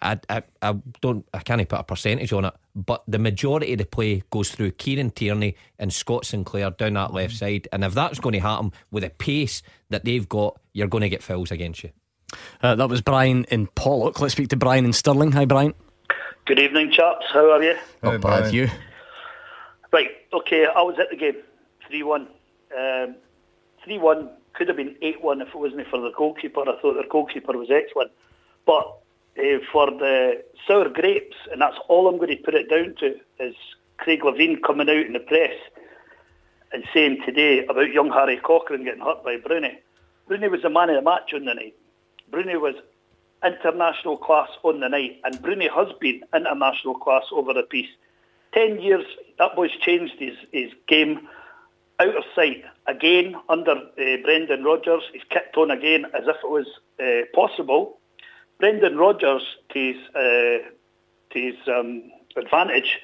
I, I, I don't I can't put a percentage on it, but the majority of the play goes through Kieran Tierney and Scott Sinclair down that left mm. side. And if that's going to happen with the pace that they've got, you're going to get fouls against you. Uh, that was Brian in Pollok. Let's speak to Brian in Stirling. Hi, Brian. Good evening, chaps. How are you? Not bad, you. Right, okay, I was at the game, 3 1. Um, 3 1 could have been 8 1 if it wasn't for the goalkeeper. I thought their goalkeeper was excellent. But uh, for the sour grapes, and that's all I'm going to put it down to, is Craig Levein coming out in the press and saying today about young Harry Cochrane getting hurt by Broony. Broony was the man of the match on the night. Broony was international class on the night, and Broony has been international class over the piece. Ten years, that boy's changed his, his game out of sight again under uh, Brendan Rodgers. He's kicked on again as if it was uh, possible. Brendan Rodgers, to his, uh, to his um, advantage,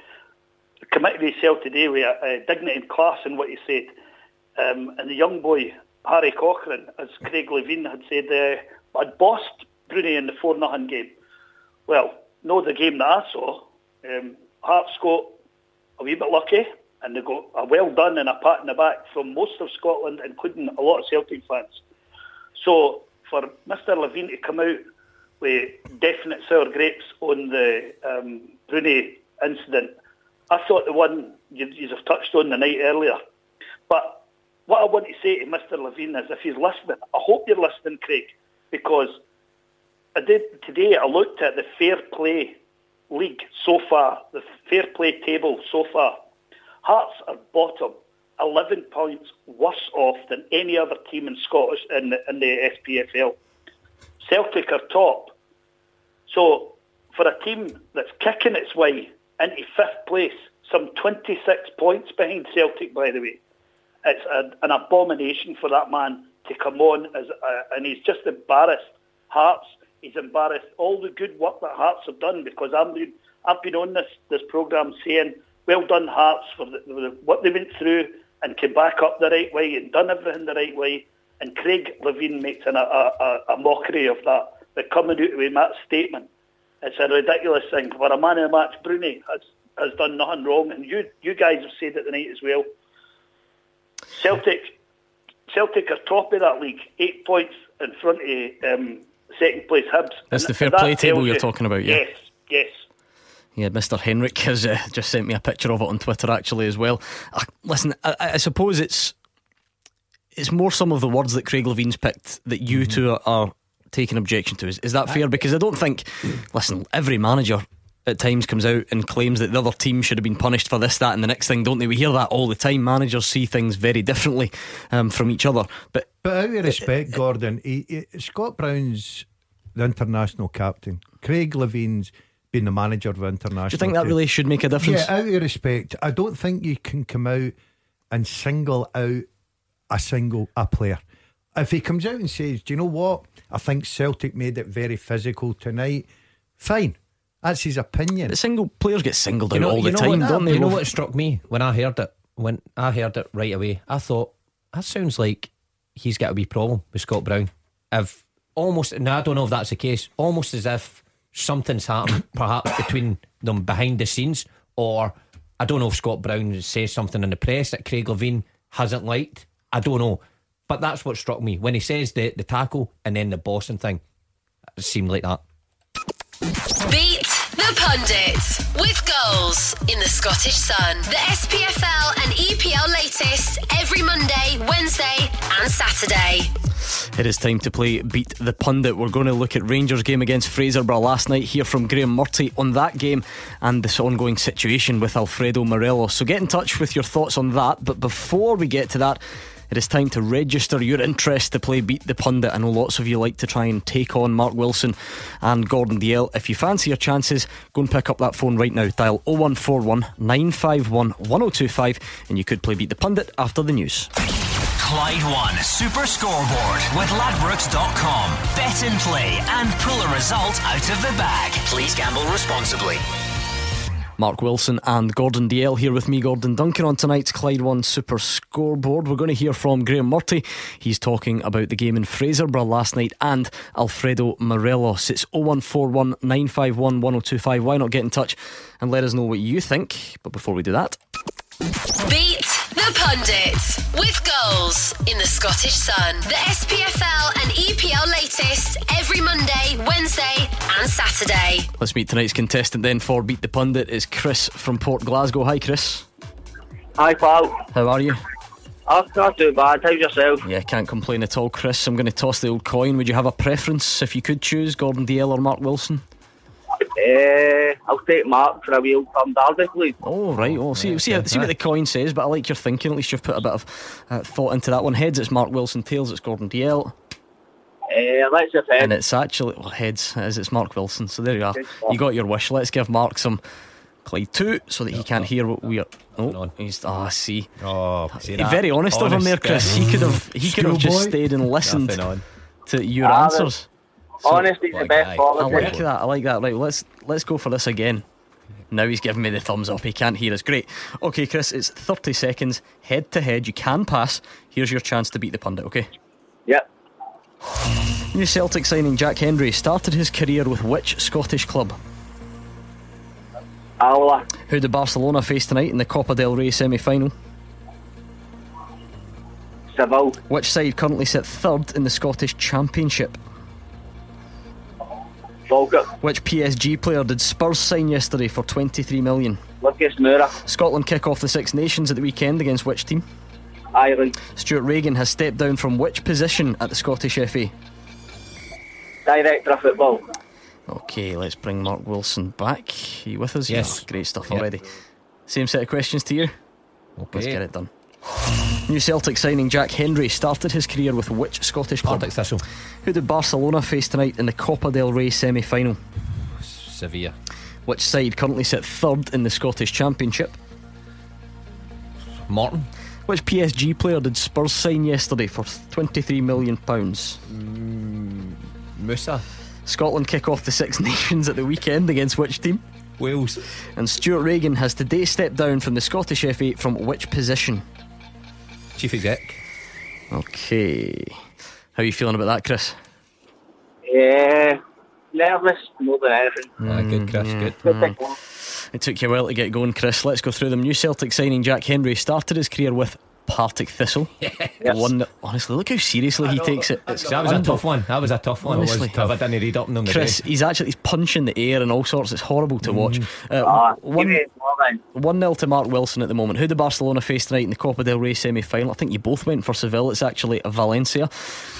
committed himself today with a, a dignity and class in what he said. Um, and the young boy, Harry Cochrane, as Craig Levein had said, uh, had bossed Broony in the 4 0 game. Well, no, the game that I saw, um, Hearts got a wee bit lucky and they got a well done and a pat in the back from most of Scotland, including a lot of Celtic fans. So for Mr Levein to come out with definite sour grapes on the um, Broony incident, I thought the one you, you have touched on the night earlier. But what I want to say to Mr Levein is if he's listening, I hope you're listening, Craig, because I did today I looked at the fair play league so far, the fair play table so far. Hearts are bottom, 11 points worse off than any other team in Scottish in the, in the SPFL. Celtic are top. So for a team that's kicking its way into fifth place, some 26 points behind Celtic, by the way, it's a, an abomination for that man to come on as, a, and he's just embarrassed Hearts. He's embarrassed all the good work that Hearts have done because been, I've been on this, this programme saying well done Hearts for the, the, what they went through and came back up the right way and done everything the right way. And Craig Levein makes an, a, a, a mockery of that. They're coming out with that statement. It's a ridiculous thing. For a man in the match, Broony has, has done nothing wrong. And you, you guys have said it tonight as well. Celtic Celtic are top of that league, eight points in front of um, second place Hibs. That's and the fair that play table you're you- talking about, yeah. Yes, yes. Yeah, Mr. Henrik has uh, just sent me a picture of it on Twitter actually as well. Uh, listen, I, I suppose it's it's more some of the words that Craig Levein's picked that you Mm-hmm. two are, are taking objection to. Is, is that fair? Because I don't think, listen, every manager at times comes out and claims that the other team should have been punished for this, that, and the next thing, don't they? We hear that all the time. Managers see things very differently um, from each other. But But out of respect, Gordon, he, he- Scott Brown's the international captain. Craig Levein's been the manager of international. do you think that team. really should make a difference? Yeah, out of respect, I don't think you can come out and single out a single a player. If he comes out and says, "Do you know what? I think Celtic made it very physical tonight," fine. That's his opinion. The single players get singled You out know, all you the know time, what, don't they? You know what struck me when I heard it? When I heard it right away, I thought that sounds like he's got a wee problem with Scott Brown. If almost, now I don't know if that's the case. Almost as if something's happened, perhaps between them behind the scenes, or I don't know if Scott Brown says something in the press that Craig Levein hasn't liked. I don't know, but that's what struck me when he says the the tackle and then the bossing thing. It seemed like that. Beat the pundit with goals in the Scottish Sun. The SPFL and EPL latest every Monday, Wednesday, and Saturday. It is time to play Beat the Pundit. We're going to look at Rangers' game against Fraserburgh last night, hear from Graeme Murty on that game and this ongoing situation with Alfredo Morelos. So get in touch with your thoughts on that. But before we get to that, it is time to register your interest to play Beat the Pundit. I know lots of you like to try and take on Mark Wilson and Gordon Dalziel. If you fancy your chances, go and pick up that phone right now. Dial 0141 951 1025 and you could play Beat the Pundit after the news. Clyde One Super Scoreboard with Ladbrokes.com. Bet and play and pull a result out of the bag. Please gamble responsibly. Mark Wilson and Gordon Dalziel here with me, Gordon Duncan, on tonight's Clyde One Super Scoreboard. We're going to hear from Graeme Murty. He's talking about the game in Fraserburgh last night and Alfredo Morelos. It's 0141 951 1025. Why not get in touch and let us know what you think? But before we do that, Beat the pundit with goals in the Scottish Sun. The SPFL and EPL latest every Monday, Wednesday, and Saturday. let's meet tonight's contestant then for Beat the Pundit is Chris from Port Glasgow. Hi, Chris. Hi, pal. How are you? Oh, not too bad. How's yourself? Yeah, can't complain at all, Chris. I'm going to toss the old coin. Would you have a preference if you could choose Gordon Dalziel or Mark Wilson? Uh, I'll take Mark for a wheel from Derby, please. Oh right. Oh, see, see, see what the coin says. But I like your thinking. At least you've put a bit of uh, thought into that one. Heads, it's Mark Wilson. Tails, it's Gordon Dalziel. Uh, let's have And it's actually well, heads as it's Mark Wilson. So there you are. You got your wish. Let's give Mark some Clyde two so that he can't hear what we are. Oh, he's ah see. Oh, He's very honest, of him there, Chris. He could have he could have just Schoolboy. stayed and listened to your Ah, answers. Honesty's the best I like that. I like that. Right, let's let's go for this again. Now he's giving me the thumbs up. He can't hear us. Great. Okay, Chris, it's 30 seconds head to head. You can pass. Here's your chance to beat the pundit, okay? Yep. New Celtic signing Jack Hendry started his career with which Scottish club? Alloa. Who did Barcelona face tonight in the Copa del Rey semi final? Seville. Which side currently sit third in the Scottish Championship? Falkirk. Which PSG player did Spurs sign yesterday for 23 million? Lucas Moura. Scotland kick off the Six Nations at the weekend against which team? Ireland. Stewart Regan has stepped down from which position at the Scottish FA? Director of football. Okay, let's bring Mark Wilson back. Are you with us? Yes. Yeah, great stuff Yep. already. Same set of questions to you. Okay. Let's get it done. New Celtic signing Jack Hendry started his career with which Scottish club? Partick Thistle. Who did Barcelona face tonight in the Copa del Rey semi final? Sevilla. Which side currently sit third in the Scottish Championship? Morton. Which PSG player did Spurs sign yesterday for £23 million? Mm, Musa. Scotland kick off the Six Nations at the weekend against which team? Wales. And Stewart Regan has today stepped down from the Scottish FA from which position? Chief exec. Okay. How are you feeling about that, Chris? Yeah. Nervous more than anything. Ah, good, Chris. Good. Good thing. It took you a while to get going, Chris. Let's go through them. New Celtic signing Jack Hendry started his career with Partick Thistle. One, honestly, look how seriously he takes it. It's That was a tough one. That was a tough one. Honestly. If I didn't read up on them Chris, today. he's actually he's punching the air and all sorts. It's horrible to watch. Uh, give one me more then. one 0 to Mark Wilson at the moment. Who did Barcelona face tonight in the Copa del Rey semi final? I think you both went for Seville. It's actually Valencia.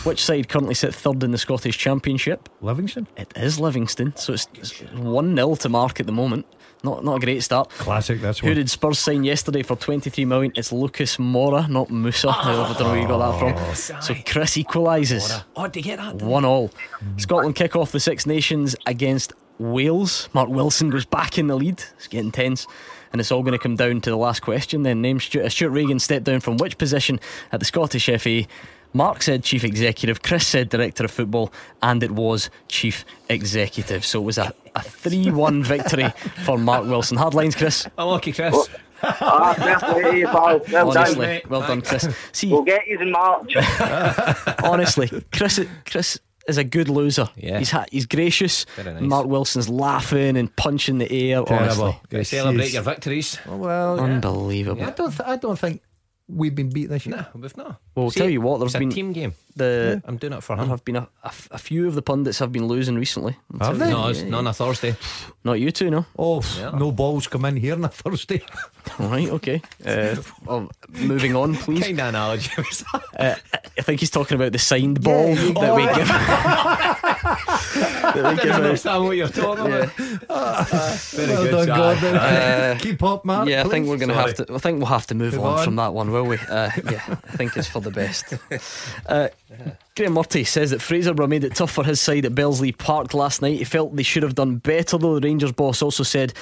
Which side currently sit third in the Scottish Championship? Livingston. It is Livingston. So it's one 0 to Mark at the moment. Not not a great start. Classic, that's Who one. did Spurs sign yesterday for 23 million? It's Lucas Moura, not Musa. I don't know where you got that from. So Chris equalises. Oh, did you get that? One all. Scotland kick off the Six Nations against Wales. Mark Wilson goes back in the lead. It's getting tense. And it's all going to come down to the last question then. Name Stewart, uh, Stewart Regan stepped down from which position at the Scottish FA? Mark said chief executive, Chris said director of football, and it was chief executive. So it was a, a 3 1 victory for Mark Wilson. Hard lines, Chris. Unlucky, Chris. Ah, fair play to you, pal. Well done. Honestly, well done, Chris. See, We'll get you in March. honestly, Chris, Chris is a good loser. Yeah. He's ha- he's gracious. Nice. Mark Wilson's laughing and punching the air. Terrible. Honestly, Gotta celebrate your victories. Well, unbelievable. I don't. Th- I don't think we've been beat this year. Nah, we've not. Well, I'll See, tell you what, there's it's been a team game. The I'm doing it for him. there him. have been a a few of the pundits have been losing recently. I'll Have tell they? you. No, it's not on a Thursday. Not you two, no. Oh, Yeah. no balls come in here on a Thursday. All right, okay. Uh, well, moving on, please. kind of analogy was that? Uh, I think he's talking about the signed ball Yeah, that we oh, give. I that we give didn't out. understand what you're talking about. Very well good, done, Si. Gordon. Uh, Keep up, man. Yeah, I think please. we're going to have to. I think we'll have to move, Move on, on. from that one, will we? Uh, yeah, I think it's for the best. Uh, Graeme Murty says that Fraserburgh made it tough for his side at Bellslea Park last night. He felt they should have done better, though. The Rangers boss also said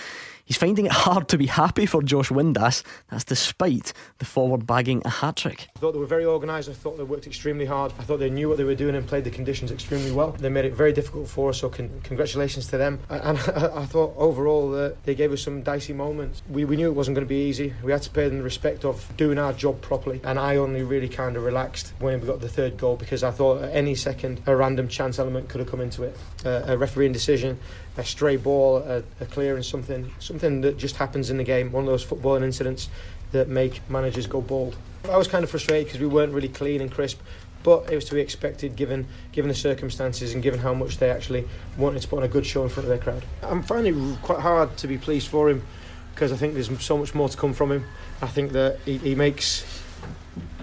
he's finding it hard to be happy for Josh Windass. That's despite the forward bagging a hat trick. I thought they were very organised. I thought they worked extremely hard. I thought they knew what they were doing and played the conditions extremely well. They made it very difficult for us, so con- congratulations to them. And I thought overall that they gave us some dicey moments. We, we knew it wasn't going to be easy. We had to pay them the respect of doing our job properly. And I only really kind of relaxed when we got the third goal because I thought at any second a random chance element could have come into it. Uh, a refereeing decision, a stray ball, a, a clearance, something, something that just happens in the game. One of those footballing incidents that make managers go bald. I was kind of frustrated because we weren't really clean and crisp, but it was to be expected given given the circumstances and given how much they actually wanted to put on a good show in front of their crowd. I'm finding it quite hard to be pleased for him because I think there's so much more to come from him. I think that he, he makes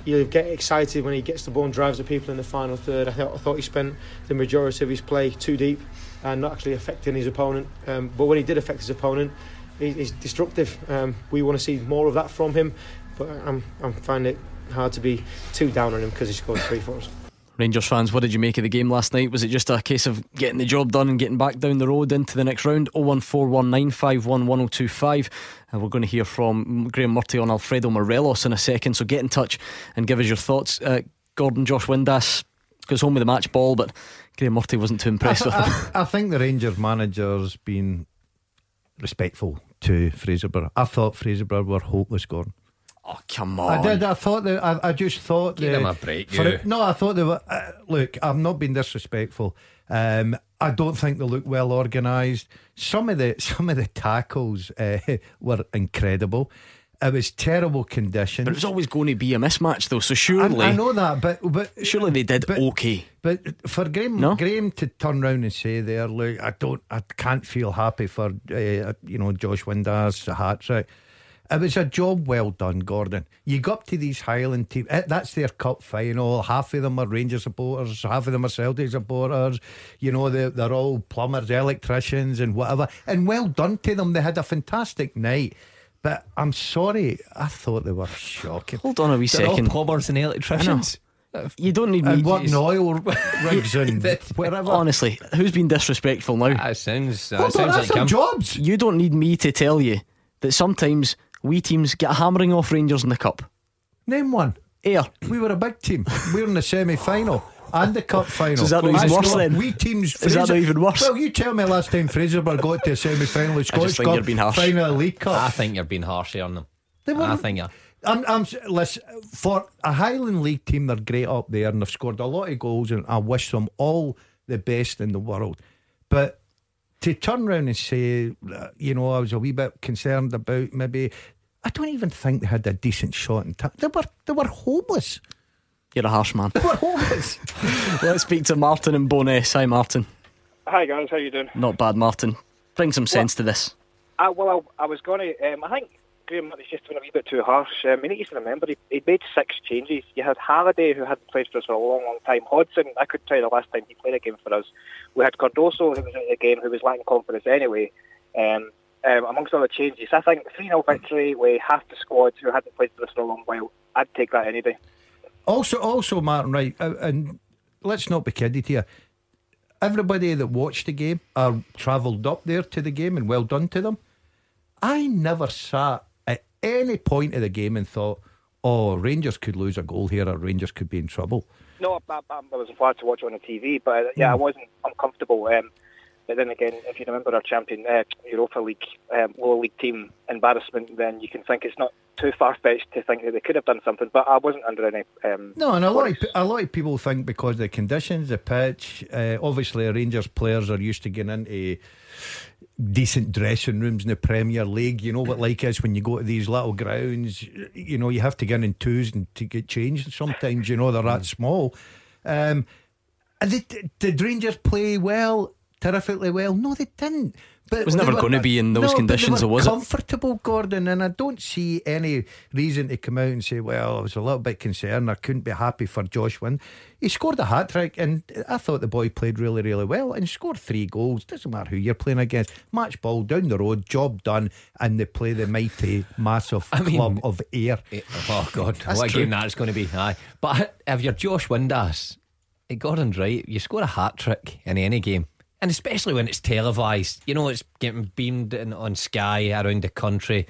you get excited when he gets the ball and drives the people in the final third. I thought, I thought he spent the majority of his play too deep and not actually affecting his opponent. Um, but when he did affect his opponent, he, he's destructive. Um, we want to see more of that from him, but I'm, I'm finding it hard to be too down on him because he scored three for us. Rangers fans, what did you make of the game last night? Was it just a case of getting the job done and getting back down the road into the next round? 01419511025. And we're going to hear from Graeme Murty on Alfredo Morelos in a second, so get in touch and give us your thoughts. Uh, Gordon Josh Windass goes home with the match ball, but Graeme Murty wasn't too impressed I, with him. I, I think the Rangers manager's been respectful to Fraserburgh. I thought Fraserburgh were hopeless, Gordon. Oh come on! I did. I thought that. I, I just thought Give that- them a break, for you. it- no, I thought they were. Uh, look, I'm not being disrespectful. Um, I don't think they look well organised. Some of the some of the tackles uh, were incredible. It was terrible conditions. But it was always going to be a mismatch, though. So surely, I know that, but but surely they did okay. But for Graeme, No? Graeme to turn round and say there, look, I don't, I can't feel happy for uh, you know Josh Windass hat trick. It was a job well done, Gordon. You go up to these Highland teams. eh, That's their cup final. Half of them are Rangers supporters. Half of them are Celtic supporters. You know, they're, they're all plumbers, electricians, and whatever. And well done to them. They had a fantastic night. But I'm sorry, I thought they were shocking. Hold on a wee They're all second. plumbers and electricians. You don't need me. And working oil rigs and wherever. Honestly, who's been disrespectful now? Ah, that sounds. Uh, Hold That on, sounds that's like their jobs. You don't need me to tell you that sometimes we teams get a hammering off Rangers in the cup. Name one. Ayr. We were a big team. We were in the semi final and the cup final. So is that not even That's worse then? We teams. Is that not even worse? Well, you tell me last time Fraserburgh got to a semi final of Scottish think Cup, you're being harsh. final of League Cup. I think you're being harsh here on them. They I weren't- think you're. I'm, I'm, listen, for a Highland League team, they're great up there and they've scored a lot of goals, and I wish them all the best in the world. But to turn around and say, uh, you know, I was a wee bit concerned about maybe, I don't even think they had a decent shot in time. They were, they were hopeless. You're a harsh man. They were hopeless. Let's speak to Martin and Bo'ness. Hi, Martin. Hi guys, how you doing? Not bad, Martin. Bring some sense to this. Uh, well, I, I was going to. Um, I think Graham Murray's just been a wee bit too harsh. Um, you need to remember he, he made six changes. You had Halliday, who hadn't played for us for a long, long time. Hodson, I couldn't tell you the last time he played a game for us. We had Cardoso, who was in the game, who was lacking confidence anyway. Um, um, amongst other changes, I think 3 0 victory with half the squad who hadn't played for us for a long while. I'd take that any day. Also, also, Martin, right, uh, and let's not be kidded here. Everybody that watched the game or travelled up there to the game, and well done to them. I never sat at any point of the game and thought, "Oh, Rangers could lose a goal here, or Rangers could be in trouble." No, I, I, I was glad to watch it on the TV, but yeah, I wasn't uncomfortable. Um, but then again, if you remember our champion uh, Europa League um, lower league team embarrassment, then you can think it's not too far fetched to think that they could have done something. But I wasn't under any. Um, No, and a lot, of, a lot of people think because of the conditions, the pitch, uh, obviously Rangers players are used to getting into decent dressing rooms in the Premier League. You know what like is when you go to these little grounds, you know, you have to get in in twos and to get changed. Sometimes, you know, they're that small. Um, did, did Rangers play well, terrifically well? No, they didn't. But It was never were- gonna be in those no, conditions, was it? comfortable, Gordon, and I don't see any reason to come out and say, "Well, I was a little bit concerned. I couldn't be happy for Josh Wynn." He scored a hat trick, and I thought the boy played really, really well, and scored three goals. Doesn't matter who you're playing against. Match ball down the road, job done, and they play the mighty, massive mean- club of Ayr. Oh God, what true. game that's going to be. Aye, but if you're Josh Windass, eh, Gordon's right. You score a hat trick in any game, and especially when it's televised. You know, it's getting beamed in, on Sky around the country.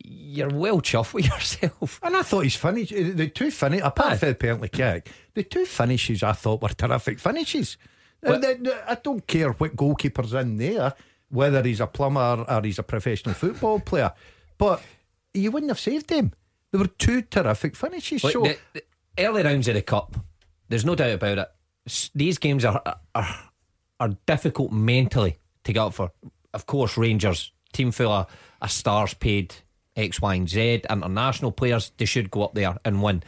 You're well chuffed with yourself. And I thought his finish, uh, the two finish, apart from the penalty kick, the two finishes I thought were terrific finishes. Uh, Well- the- the- I don't care what goalkeeper's in there, whether he's a plumber or he's a professional football player, but you wouldn't have saved him. There were two terrific finishes. So the, the early rounds of the cup, there's no doubt about it. These games are are are difficult mentally to get up for. Of course, Rangers team full of, of stars paid X, Y, and Z. International players they should go up there and win.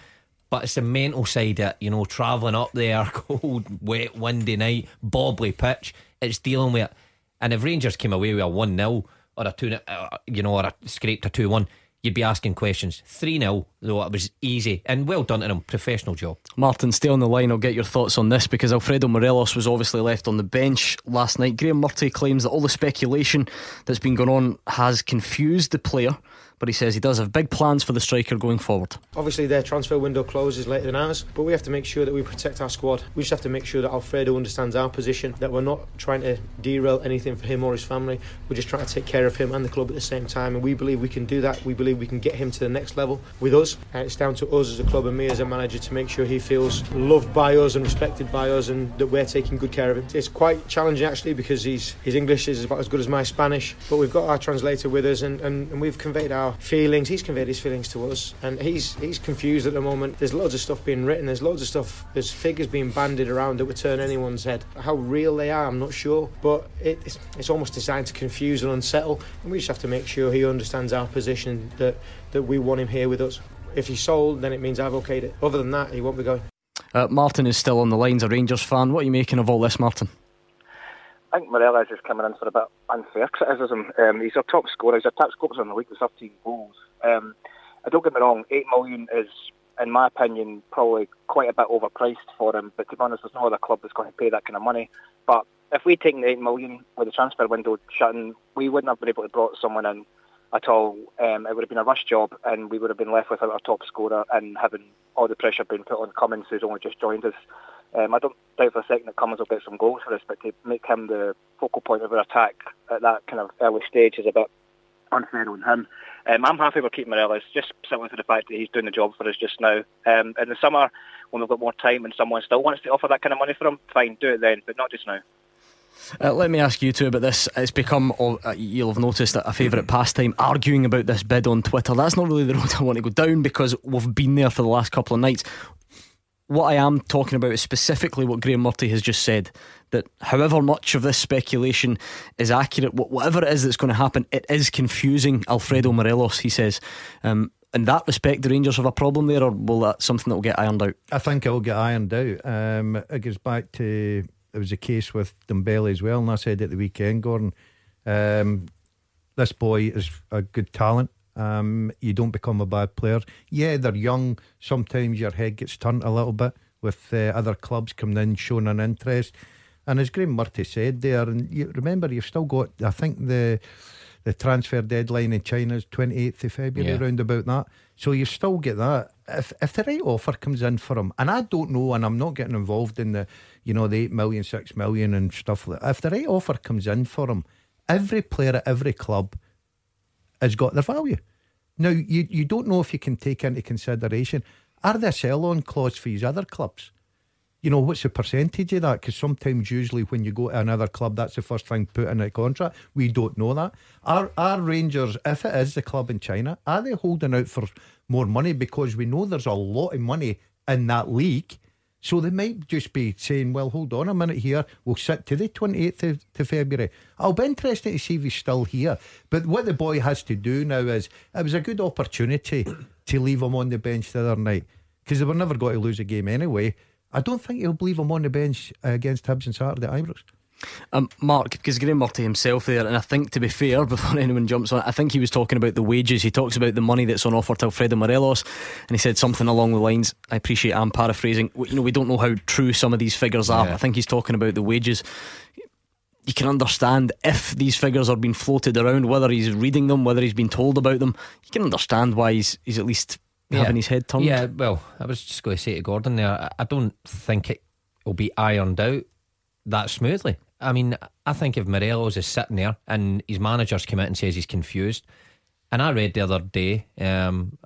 But it's the mental side of you know, travelling up there, cold, wet, windy night, bobbly pitch. It's dealing with it. And if Rangers came away with a 1 0 or a 2 uh, you know, or a scraped a 2 1, you'd be asking questions. 3 0, though, it was easy. And well done to them. Professional job. Martin, stay on the line. I'll get your thoughts on this because Alfredo Morelos was obviously left on the bench last night. Graeme Murty claims that all the speculation that's been going on has confused the player, but he says he does have big plans for the striker going forward. Obviously, their transfer window closes later than ours, but we have to make sure that we protect our squad. We just have to make sure that Alfredo understands our position, that we're not trying to derail anything for him or his family. We're just trying to take care of him and the club at the same time, and we believe we can do that. We believe we can get him to the next level with us. And it's down to us as a club and me as a manager to make sure he feels loved by us and respected by us, and that we're taking good care of him. It's quite challenging actually because he's, his English is about as good as my Spanish, but we've got our translator with us, and, and, and we've conveyed our feelings. He's conveyed his feelings to us, and he's he's confused at the moment. There's loads of stuff being written. There's loads of stuff. There's figures being bandied around that would turn anyone's head. How real they are, I'm not sure, but it, it's, it's almost designed to confuse and unsettle. And we just have to make sure he understands our position that that we want him here with us. If he's sold, then it means I've okayed it. Other than that, he won't be going. Uh, Martin is still on the lines, a Rangers fan. What are you making of all this, Martin? I think Morelos is coming in for a bit unfair criticism. Um, he's our top scorer. He's our top scorer in the league with 13 goals. Um, don't get me wrong, 8 million is, in my opinion, probably quite a bit overpriced for him. But to be honest, there's no other club that's going to pay that kind of money. But if we'd taken the 8 million with the transfer window shutting, we wouldn't have been able to brought someone in at all. Um, it would have been a rush job, and we would have been left without our top scorer and having all the pressure being put on Cummings, who's only just joined us. Um, I don't doubt for a second that Cummings will get some goals but to make him the focal point of our attack at that kind of early stage is a bit unfair on him. Um, I'm happy with keeping Morelos, just simply for the fact that he's doing the job for us just now. Um, in the summer, when we've got more time and someone still wants to offer that kind of money for him, fine, do it then, but not just now. Uh, let me ask you two about this. It's become, uh, you'll have noticed, a favourite pastime arguing about this bid on Twitter. That's not really the road I want to go down because we've been there for the last couple of nights. What I am talking about is specifically what Graeme Murty has just said that however much of this speculation is accurate, whatever it is that's going to happen, it is confusing Alfredo Morelos, he says. Um, in that respect, the Rangers have a problem there, or will that something that will get ironed out? I think it will get ironed out. Um, it goes back to it was a case with Dembele as well, and I said at the weekend, Gordon, um, this boy is a good talent. Um, you don't become a bad player. Yeah, they're young. Sometimes your head gets turned a little bit with uh, other clubs coming in showing an interest. And as Graeme Murty said there, and you remember you've still got, I think the the transfer deadline in China is 28th of February, yeah. around about that. So you still get that. If if the right offer comes in for him, and I don't know, and I'm not getting involved in the, you know, the eight million, six million, and stuff like that. If the right offer comes in for him, every player at every club has got their value. Now you you don't know if you can take into consideration are there sell on clause for these other clubs? you know, what's the percentage of that? Because sometimes, usually, when you go to another club, that's the first thing put in a contract. We don't know that. Are, are Rangers, if it is the club in China, are they holding out for more money? Because we know there's a lot of money in that league. So they might just be saying, well, hold on a minute here. We'll sit to the 28th of, to February. I'll be interested to see if he's still here. But what the boy has to do now is, it was a good opportunity to leave him on the bench the other night because they were never going to lose a game anyway. I don't think he'll believe him on the bench uh, against Hibs on Saturday at Ibrox. Um, Mark, because Graeme Murty himself there, and I think to be fair, before anyone jumps on, I think he was talking about the wages. He talks about the money that's on offer to Alfredo Morelos, and he said something along the lines. I appreciate I'm paraphrasing. You know, we don't know how true some of these figures are. Yeah. I think he's talking about the wages. You can understand if these figures are being floated around, whether he's reading them, whether he's been told about them. You can understand why he's he's at least yeah. having his head turned. Yeah, well, I was just going to say to Gordon there, I don't think it will be ironed out that smoothly. I mean, I think if Morelos is sitting there and his manager's come out and says he's confused, and I read the other day um,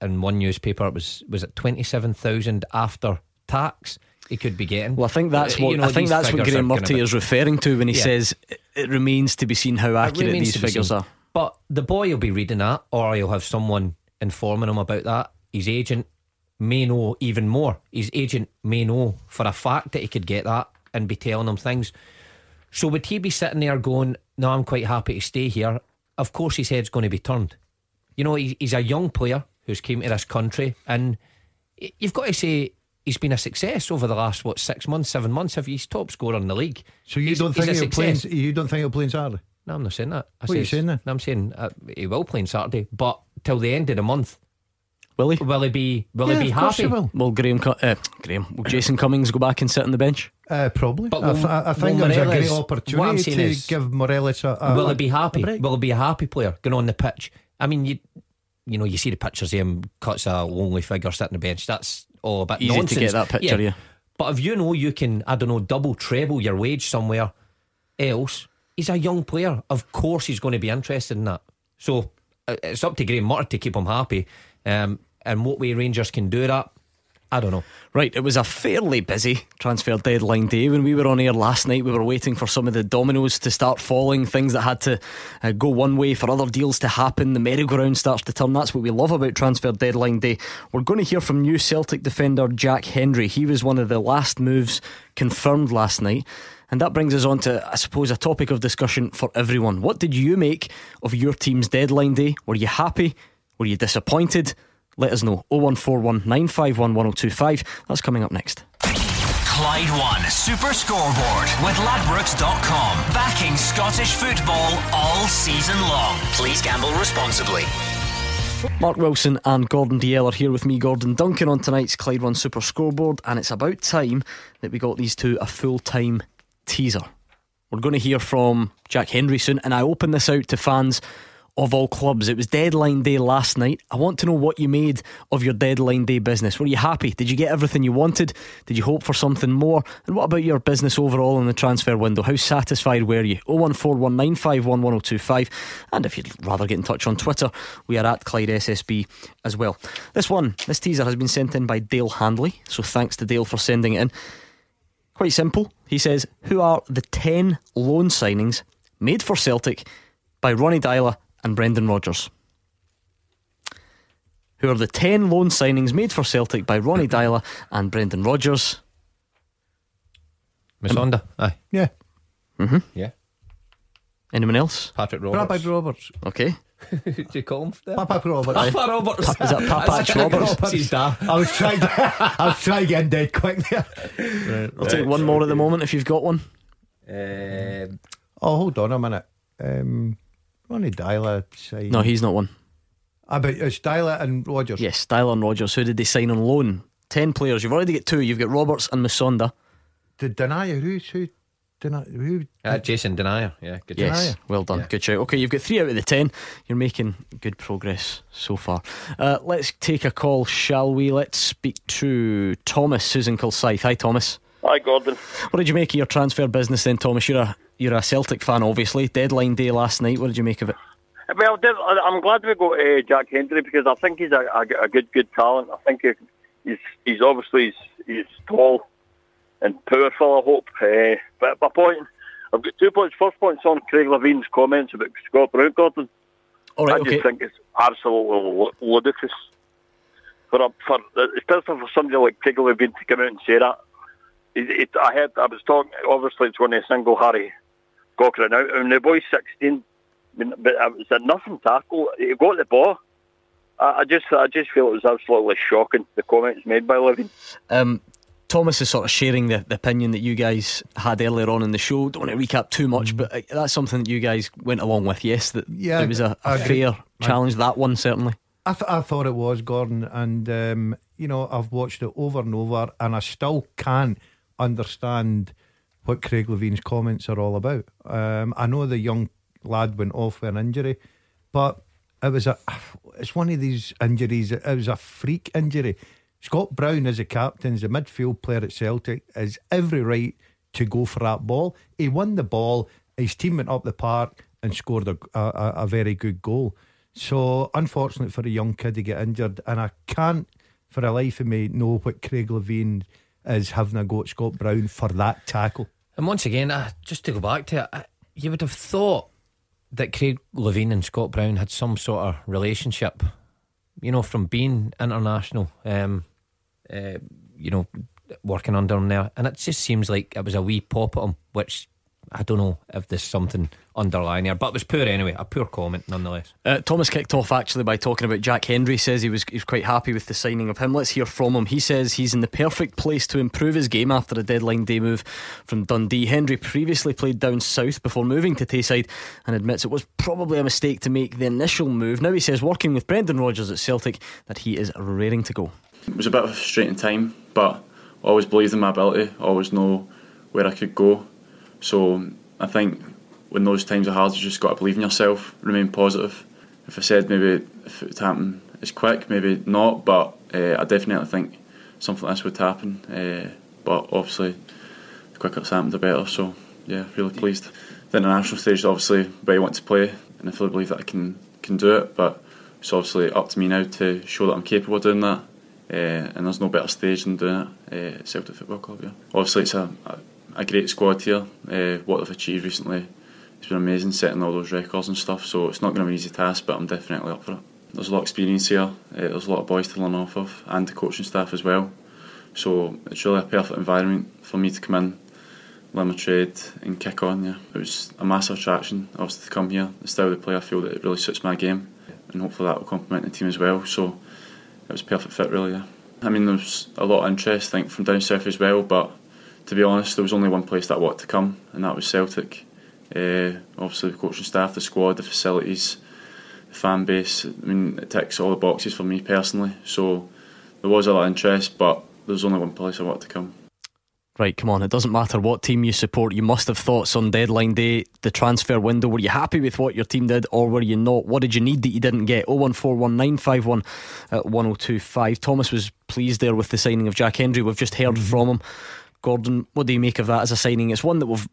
in one newspaper it was was it twenty seven thousand after tax he could be getting. Well, I think that's what you know, I think that's what Graeme Murty is referring to when he yeah. says it remains to be seen how accurate these figures are. But the boy will be reading that, or he'll have someone informing him about that. His agent may know even more. His agent may know for a fact that he could get that and be telling him things. So would he be sitting there going, "No, I'm quite happy to stay here"? Of course, his head's going to be turned. You know, he's a young player who's came to this country, and you've got to say he's been a success over the last what six months, seven months. Have he's top scorer in the league? So you he's, don't think he'll play? You don't think he'll play on Saturday? No, I'm not saying that. I what are you saying then? No, I'm saying uh, he will play on Saturday, but till the end of the month. Will he? Will he be? Will yeah, he be happy? He will. will Graeme? Uh, Graeme? Will Jason Cummings go back and sit on the bench? Uh, probably. But will, I, I, think it was a great opportunity to is, give Morelos a, a. Will he be happy? Will he be a happy player going on the pitch? I mean, you you know, you see the pictures of him cuts a lonely figure sitting on the bench. That's all a bit Easy to get that picture, yeah. But if you know you can, I don't know, double treble your wage somewhere else, he's a young player. Of course, he's going to be interested in that. So uh, it's up to Graeme Murty to keep him happy. Um, and what way Rangers can do that, I don't know. Right, it was a fairly busy transfer deadline day. When we were on air last night, we were waiting for some of the dominoes to start falling, things that had to uh, go one way for other deals to happen. The merry-go-round starts to turn. That's what we love about transfer deadline day. We're going to hear from new Celtic defender Jack Hendry. He was one of the last moves confirmed last night. And that brings us on to, I suppose, a topic of discussion for everyone. What did you make of your team's deadline day? Were you happy? Were you disappointed? Let us know. 0141 951 1025. That's coming up next. Clyde One Super Scoreboard with Ladbrokes.com. Backing Scottish football all season long. Please gamble responsibly. Mark Wilson and Gordon Dalziel are here with me, Gordon Duncan, on tonight's Clyde One Super Scoreboard, and it's about time that we got these two a full time teaser. We're going to hear from Jack Hendry soon, and I open this out to fans of all clubs. It was deadline day last night. I want to know what you made of your deadline day business. Were you happy? Did you get everything you wanted? Did you hope for something more? And what about your business overall in the transfer window? How satisfied were you? 01419511025. And if you'd rather get in touch on Twitter, we are at Clyde SSB as well. This one, this teaser has been sent in by Dale Handley. So thanks to Dale for sending it in. Quite simple. He says, Who are the 10 loan signings made for Celtic by Ronny Deila and Brendan Rodgers? Who are the 10 loan signings made for Celtic by Ronny Deila and Brendan Rodgers? Musonda, aye. Yeah. Mm-hmm. Yeah. Anyone else? Patrick Roberts. Papa Roberts. Okay. Do you call him that? Papa Roberts. Papa Roberts. Pa- is that Papach Roberts? That's his dad. I was trying. I was trying getting dead quick there. I'll take one more at the moment if you've got one. Um, Oh, hold on a minute. Um, Ronny Deila signed. No, he's not one. Ah, but it's Deila and Rodgers. Yes, Deila and Rodgers. Who did they sign on loan? 10 players. You've already got two. You've got Roberts and Musonda. Did Denia? Who's who? Denia, who? uh, Jason Denayer. Yeah, good Yes, choice. well done. Good shout. Okay, you've got three out of the ten. You're making good progress so far. Uh, let's take a call, shall we? Let's speak to Thomas, Susan Kilsyth. Hi, Thomas. Hi, Gordon. What did you make of your transfer business then, Thomas? You're a you're a Celtic fan, obviously. Deadline day last night. What did you make of it? Well, I'm glad we got uh, Jack Hendry because I think he's a, a, a good, good talent. I think he's he's obviously he's, he's tall and powerful. I hope. Uh, but my point, I've got two points. First point's on Craig Levein's comments about Scott Brown, Gordon. All right, I just okay. think it's absolutely lu- ludicrous for a, for especially for somebody like Craig Levein to come out and say that. It, it, I heard I was talking. Obviously, it's going to single Harry Cochrane out. I mean, the boy's 16, I but it was a nothing tackle. He got the ball. I, I just, I just feel it was absolutely shocking the comments made by Levein. Um, Thomas is sort of sharing the, the opinion that you guys had earlier on in the show. Don't want to recap too much, but uh, that's something that you guys went along with. Yes, that Yeah, it was a, agree. fair challenge. That one certainly. I, th- I thought it was Gordon, and um, you know I've watched it over and over, and I still can't understand what Craig Levein's comments are all about. Um, I know the young lad went off with an injury, but it was a it's one of these injuries. It was a freak injury. Scott Brown, as a captain, as a midfield player at Celtic, has every right to go for that ball. He won the ball. His team went up the park and scored a, a, a very good goal. So, unfortunate for a young kid to get injured, and I can't for the life of me know what Craig Levein is having a go at Scott Brown for that tackle. And once again, uh, just to go back to it, uh, you would have thought that Craig Levein and Scott Brown had some sort of relationship, you know, from being international, um, uh, you know, working under him there. And it just seems like it was a wee pop at him, which I don't know if there's something underlying there, but it was poor anyway, a poor comment nonetheless. Uh, Thomas kicked off actually by talking about Jack Hendry. Says he was he was quite happy with the signing of him. Let's hear from him. He says he's in the perfect place to improve his game after a deadline day move from Dundee. Hendry previously played down south before moving to Tayside and admits it was probably a mistake to make the initial move. Now he says working with Brendan Rodgers at Celtic that he is raring to go. It was a bit of a frustrating time, but I always believed in my ability. I always know where I could go. So I think when those times are hard, you just got to believe in yourself, remain positive, if I said maybe if it would happen as quick, maybe not, but uh, I definitely think something like this would happen. Uh, but obviously, the quicker it's happened, the better. So yeah, really pleased. The international stage is obviously where I want to play, and I fully believe that I can can do it. But it's obviously up to me now to show that I'm capable of doing that. Uh, and there's no better stage than doing it uh, at Celtic Football Club. Yeah. Obviously, it's a, a, a great squad here. Uh, what they've achieved recently it's been amazing setting all those records and stuff. So it's not going to be an easy task, but I'm definitely up for it. There's a lot of experience here. Uh, there's a lot of boys to learn off of, and the coaching staff as well. So it's really a perfect environment for me to come in, learn my trade, and kick on. Yeah, it was a massive attraction, obviously, to come here. The style of play, I feel that it really suits my game, and hopefully that will complement the team as well. So it was perfect fit, really. Yeah. I mean, there's a lot of interest, I think, from down south as well. But to be honest, there was only one place that I wanted to come, and that was Celtic. Uh, obviously, the coaching staff, the squad, the facilities, the fan base. I mean, it ticks all the boxes for me personally. So there was a lot of interest, but there's only one place I wanted to come. Right, come on. It doesn't matter what team you support. You must have thoughts on deadline day, the transfer window. Were you happy with what your team did, or were you not? What did you need that you didn't get? 0141951 at 1025. Thomas was pleased there with the signing of Jack Hendry. We've just heard mm-hmm. from him. Gordon, what do you make of that as a signing? It's one that we've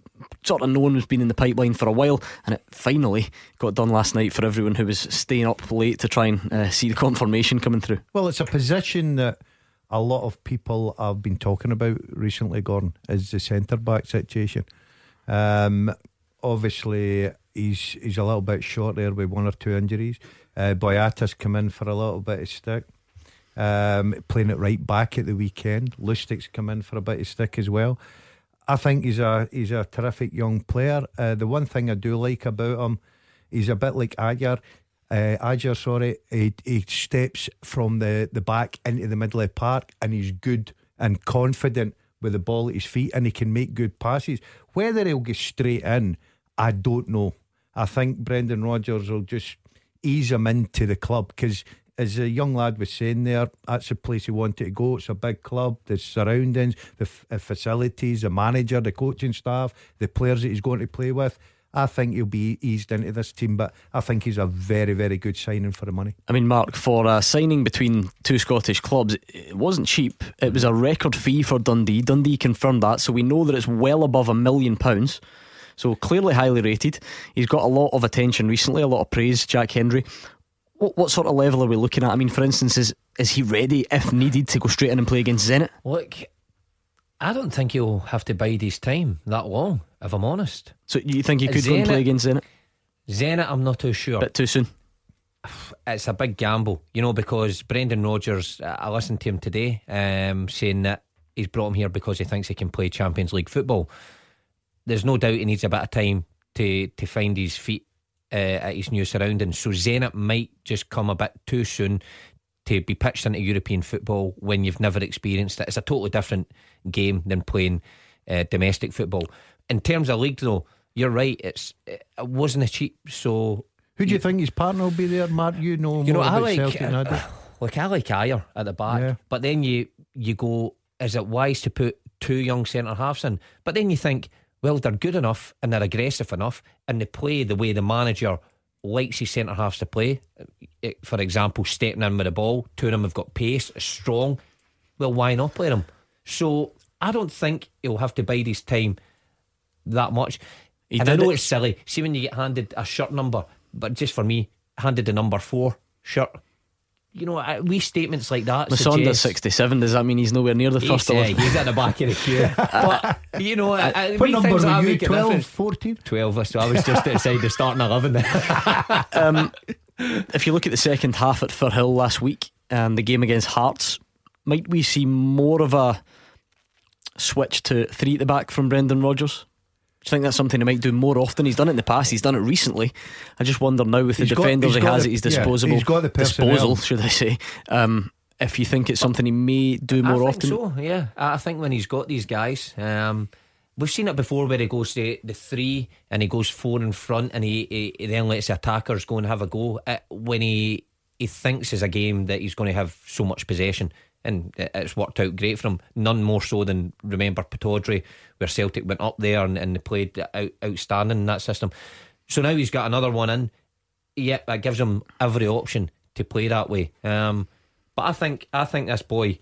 sort of known has been in the pipeline for a while, and it finally got done last night for everyone who was staying up late to try and uh, see the confirmation coming through. Well, it's a position that a lot of people have been talking about recently, Gordon, is the centre back situation. Um, obviously, he's he's a little bit short there with one or two injuries. Uh, Boyata's come in for a little bit of stick. Um, playing it right back at the weekend. Lustig's come in for a bit of stick as well. I think he's a he's a terrific young player. Uh, the one thing I do like about him, he's a bit like Ajer. Uh, Ajer, sorry, he, he steps from the, the back into the middle of the park and he's good and confident with the ball at his feet and he can make good passes. Whether he'll get straight in, I don't know. I think Brendan Rodgers will just ease him into the club because as a young lad was saying there, that's the place he wanted to go. It's a big club, the surroundings, the f- facilities, the manager, the coaching staff, the players that he's going to play with. I think he'll be eased into this team, but I think he's a very, very good signing for the money. I mean, Mark, for a signing between two Scottish clubs, it wasn't cheap. It was a record fee for Dundee. Dundee confirmed that, so we know that it's well above a million pounds. So clearly highly rated. He's got a lot of attention recently, a lot of praise, Jack Hendry. What, what sort of level are we looking at? I mean, for instance, is is he ready if needed to go straight in and play against Zenit? Look, I don't think he'll have to bide his time that long, if I'm honest. So you think he could Zenit, go and play against Zenit? Zenit, I'm not too sure. Bit too soon. It's a big gamble, you know, because Brendan Rodgers, I listened to him today um, saying that he's brought him here because he thinks he can play Champions League football. There's no doubt he needs a bit of time to to find his feet uh, at his new surroundings. So Zenit might just come a bit too soon to be pitched into European football when you've never experienced it. It's a totally different game than playing uh, domestic football. In terms of league, though, you're right. It's it wasn't a cheap. So who do you, you think his partner will be there, Mark? You know, you know, I like uh, like I like Ajer at the back, yeah. but then you you go, is it wise to put two young centre halves in? But then you think well, they're good enough and they're aggressive enough and they play the way the manager likes his centre halves to play. Eh, eh, for example, stepping in with the ball, two of them have got pace, strong. Well, why not play them? So I don't think he'll have to bide his time that much. He and I know it. it's silly. See when you get handed a shirt number, but just for me, handed the number four shirt you know, wee statements like that. Musonda's 67. Does that mean he's nowhere near the he's, first? Uh, he's at the back of the queue. but, you know, uh, what number were you? 12, 14? 12. So I was just outside the starting 11 um, if you look at the second half at Firhill last week and the game against Hearts, might we see more of a switch to three at the back from Brendan Rodgers? Do you think that's something he might do more often? He's done it in the past. He's done it recently. I just wonder now with the he's defenders got, he has the, at his disposable, yeah, he's got the disposal, should I say? Um, if you think it's something he may do more I often, so yeah. I think when he's got these guys, um, we've seen it before where he goes to the three and he goes four in front and he, he, he then lets the attackers go and have a go. It, when he he thinks is a game that he's going to have so much possession and it's worked out great for him. None more so than remember Pittodrie, where Celtic went up there and, and they played out, outstanding in that system. So now he's got another one in. yeah, that gives him every option to play that way. Um, but I think I think this boy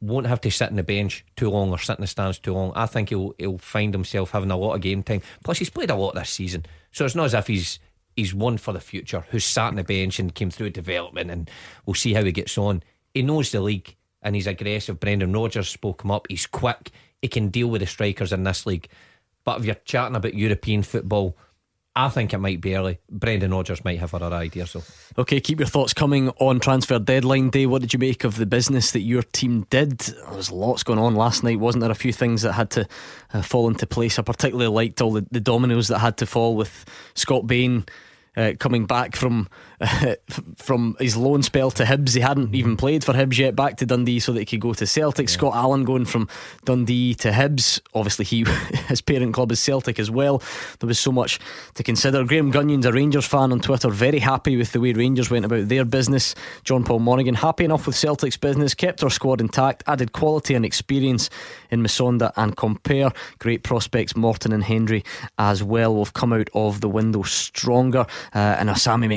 won't have to sit in the bench too long or sit in the stands too long. I think he'll he'll find himself having a lot of game time. Plus, he's played a lot this season, so it's not as if he's he's one for the future who's sat in the bench and came through development, and we'll see how he gets on. He knows the league and he's aggressive. Brendan Rodgers spoke him up. He's quick. He can deal with the strikers in this league. But if you're chatting about European football, I think it might be early. Brendan Rodgers might have other ideas. So, okay, keep your thoughts coming on transfer deadline day. What did you make of the business that your team did? There was lots going on last night, wasn't there? A few things that had to uh, fall into place. I particularly liked all the, the dominoes that had to fall with Scott Bain uh, coming back from from his loan spell to Hibs. He hadn't even played for Hibs yet. Back to Dundee so that he could go to Celtic. Yeah. Scott Allan going from Dundee to Hibs. Obviously, he his parent club is Celtic as well. There was so much to consider. Graham Gunyon's a Rangers fan on Twitter. Very happy with the way Rangers went about their business. John Paul Monaghan happy enough with Celtic's business. Kept our squad intact. Added quality and experience in Musonda and Compper. Great prospects Morgan and Hendry as well. We've come out of the window stronger. Uh, and our Sammy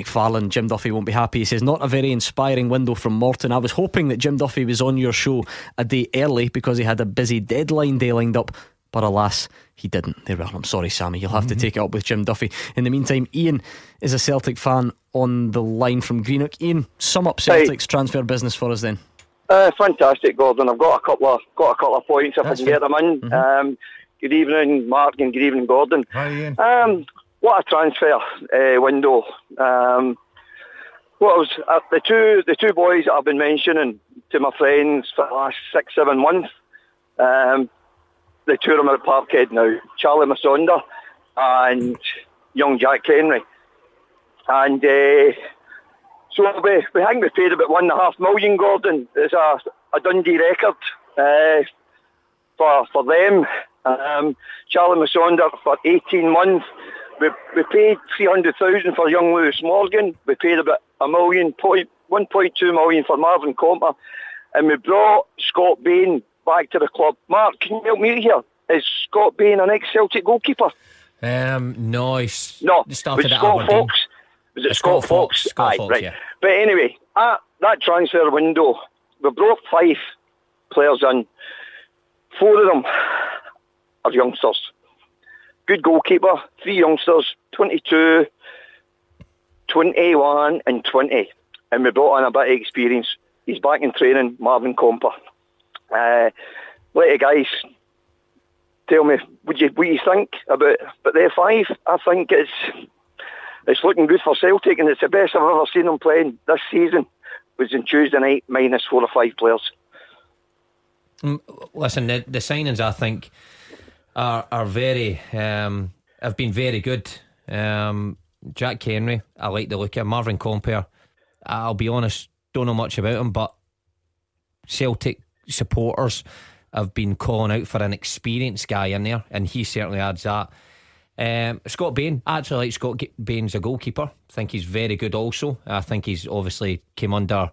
McFarlane, Jim Duffy won't be happy. He says, Not a very inspiring window from Morton. I was hoping that Jim Duffy was on your show a day early because he had a busy deadline day lined up. But alas, he didn't. There we are. I'm sorry, Sammy. You'll have mm-hmm. to take it up with Jim Duffy. In the meantime, Ian is a Celtic fan on the line from Greenock. Ian, sum up Celtic's hey. transfer business for us then. Uh, fantastic, Gordon. I've got a couple of got a couple of points if That's I can fair. get them in. Mm-hmm. Um, good evening, Mark, and good evening, Gordon. Hi, Ian. Um, what a transfer uh, window. Um, what was uh, the two the two boys that I've been mentioning to my friends for the last six seven months. Um, the two of them are at Parkhead now. Charlie Musonda and young Jack Hendry. And uh, so we, we think we paid about one and a half million. Gordon It's a, a Dundee record uh, for for them. Um, Charlie Musonda for 18 months we, we paid 300,000 for young Lewis Morgan. We paid about a million, point, 1.2 million for Marvin Compper. And we brought Scott Bain back to the club. Mark, can you help me here? Is Scott Bain an ex-Celtic goalkeeper? Um, no, he's no. Started was Scott Fox? Was it Scott, Scott Fox? Fox? Scott Aye, Fox, right. Yeah. But anyway, at that transfer window, we brought five players in. Four of them are youngsters good goalkeeper, three youngsters, 22, 21 and 20. And we brought on a bit of experience. He's back in training, Marvin Compper. Uh, let guys tell me what you, what you think about, but they're five. I think it's it's looking good for Celtic and it's the best I've ever seen them playing this season was on Tuesday night minus four or five players. Mm, listen, the, the signings I think are are very um, have been very good. Um, Jack Hendry, I like the look of Marvin Compper. I'll be honest, don't know much about him, but Celtic supporters have been calling out for an experienced guy in there, and he certainly adds that. Um, Scott Bain, I actually like Scott Bain as a goalkeeper. I think he's very good also. I think he's obviously came under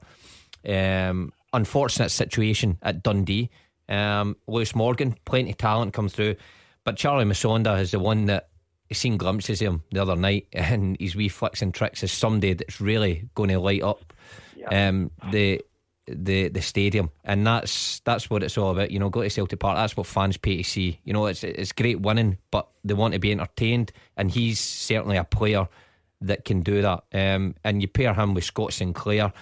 um, unfortunate situation at Dundee. Um, Lewis Morgan, plenty of talent comes through. But Charlie Musonda is the one that seen glimpses of him the other night, and his wee flicks and tricks is somebody that's really going to light up yeah. um, the the the stadium, and that's that's what it's all about. You know, go to Celtic Park. That's what fans pay to see. You know, it's it's great winning, but they want to be entertained, and he's certainly a player that can do that. Um, and you pair him with Scott Sinclair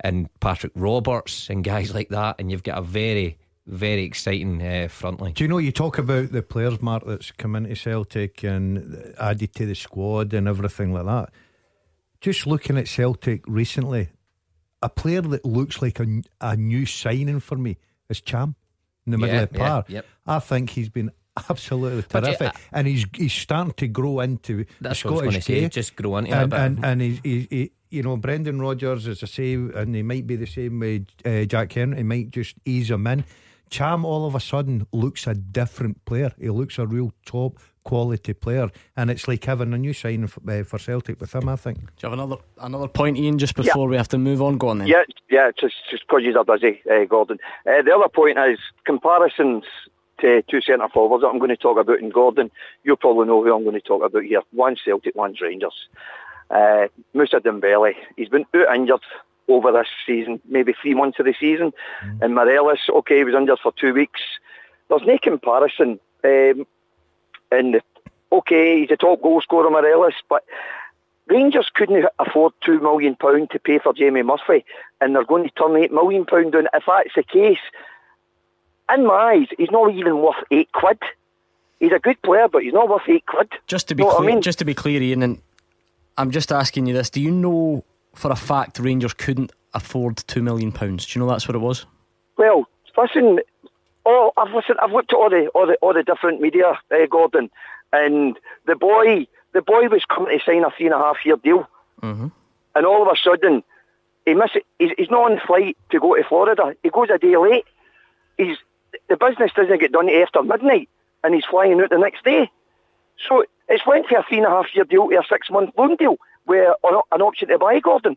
and Patrick Roberts and guys like that, and you've got a very very exciting uh, front line. Do you know you talk about the players, Mark, that's come into Celtic and added to the squad and everything like that? Just looking at Celtic recently, a player that looks like a, a new signing for me is Cham in the middle yeah, of the park. Yeah, yep. I think he's been absolutely terrific, and he's he's starting to grow into that's the Scottish say, Just grow into and, and, and he's, he's, he, you know, Brendan Rodgers is the same, and he might be the same with uh, Jack Hendry. He might just ease him in. Cham all of a sudden looks a different player. He looks a real top quality player, and it's like having a new signing for, uh, for Celtic with him. I think. Do you have another another point, Ian? Just before yeah. we have to move on, go on then. Yeah, yeah, just just because you're busy, uh, Gordon. Uh, the other point is comparisons to two centre forwards that I'm going to talk about in Gordon. You probably know who I'm going to talk about here. One Celtic, one's Rangers. Uh, Musa Dembele, he's been out injured over this season, maybe three months of the season. And Morelos, okay, he was injured for two weeks. There's no comparison. Um, and okay, he's a top goal scorer, Morelos, but Rangers couldn't afford two million pound to pay for Jamie Murphy, and they're going to turn eight million pound down. If that's the case, in my eyes, he's not even worth eight quid. He's a good player, but he's not worth eight quid. Just to be Know what I clear, mean? just to be clear, Ian, and I'm just asking you this: Do you know for a fact Rangers couldn't afford two million pounds? Do you know that's what it was? Well, listen, oh, I've listened. I've looked at all the all the all the different media, uh, Gordon, and the boy, the boy was coming to sign a three and a half year deal, Mm-hmm. and all of a sudden, he miss it. He's, he's not on the flight to go to Florida. He goes a day late. He's the business doesn't get done after midnight, and he's flying out the next day. So it's went to a three and a half year deal to a six month loan deal, or an option to buy Gordon.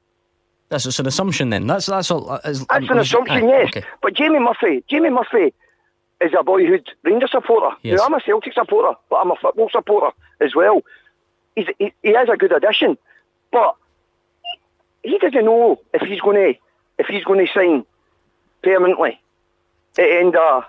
That's just an assumption then. That's that's all. uh, Is, That's an assumption, yes. okay. But Jamie Murphy, Jamie Murphy is a boyhood Rangers supporter. Yes. Now, I'm a Celtic supporter, but I'm a football supporter as well. He's, he, he is a good addition, but he doesn't know if he's going to if he's going to sign permanently at the end of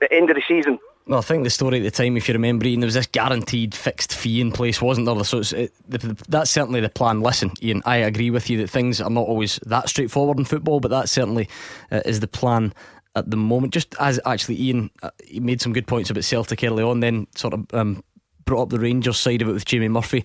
the end of the season. Well, I think the story at the time, if you remember, Ian, there was this guaranteed fixed fee in place, wasn't there? So it, the, that's certainly the plan. Listen, Ian, I agree with you that things are not always that straightforward in football, but that certainly uh, is the plan at the moment. Just as actually, Ian, uh, he made some good points about Celtic early on, then sort of um, brought up the Rangers side of it with Jamie Murphy.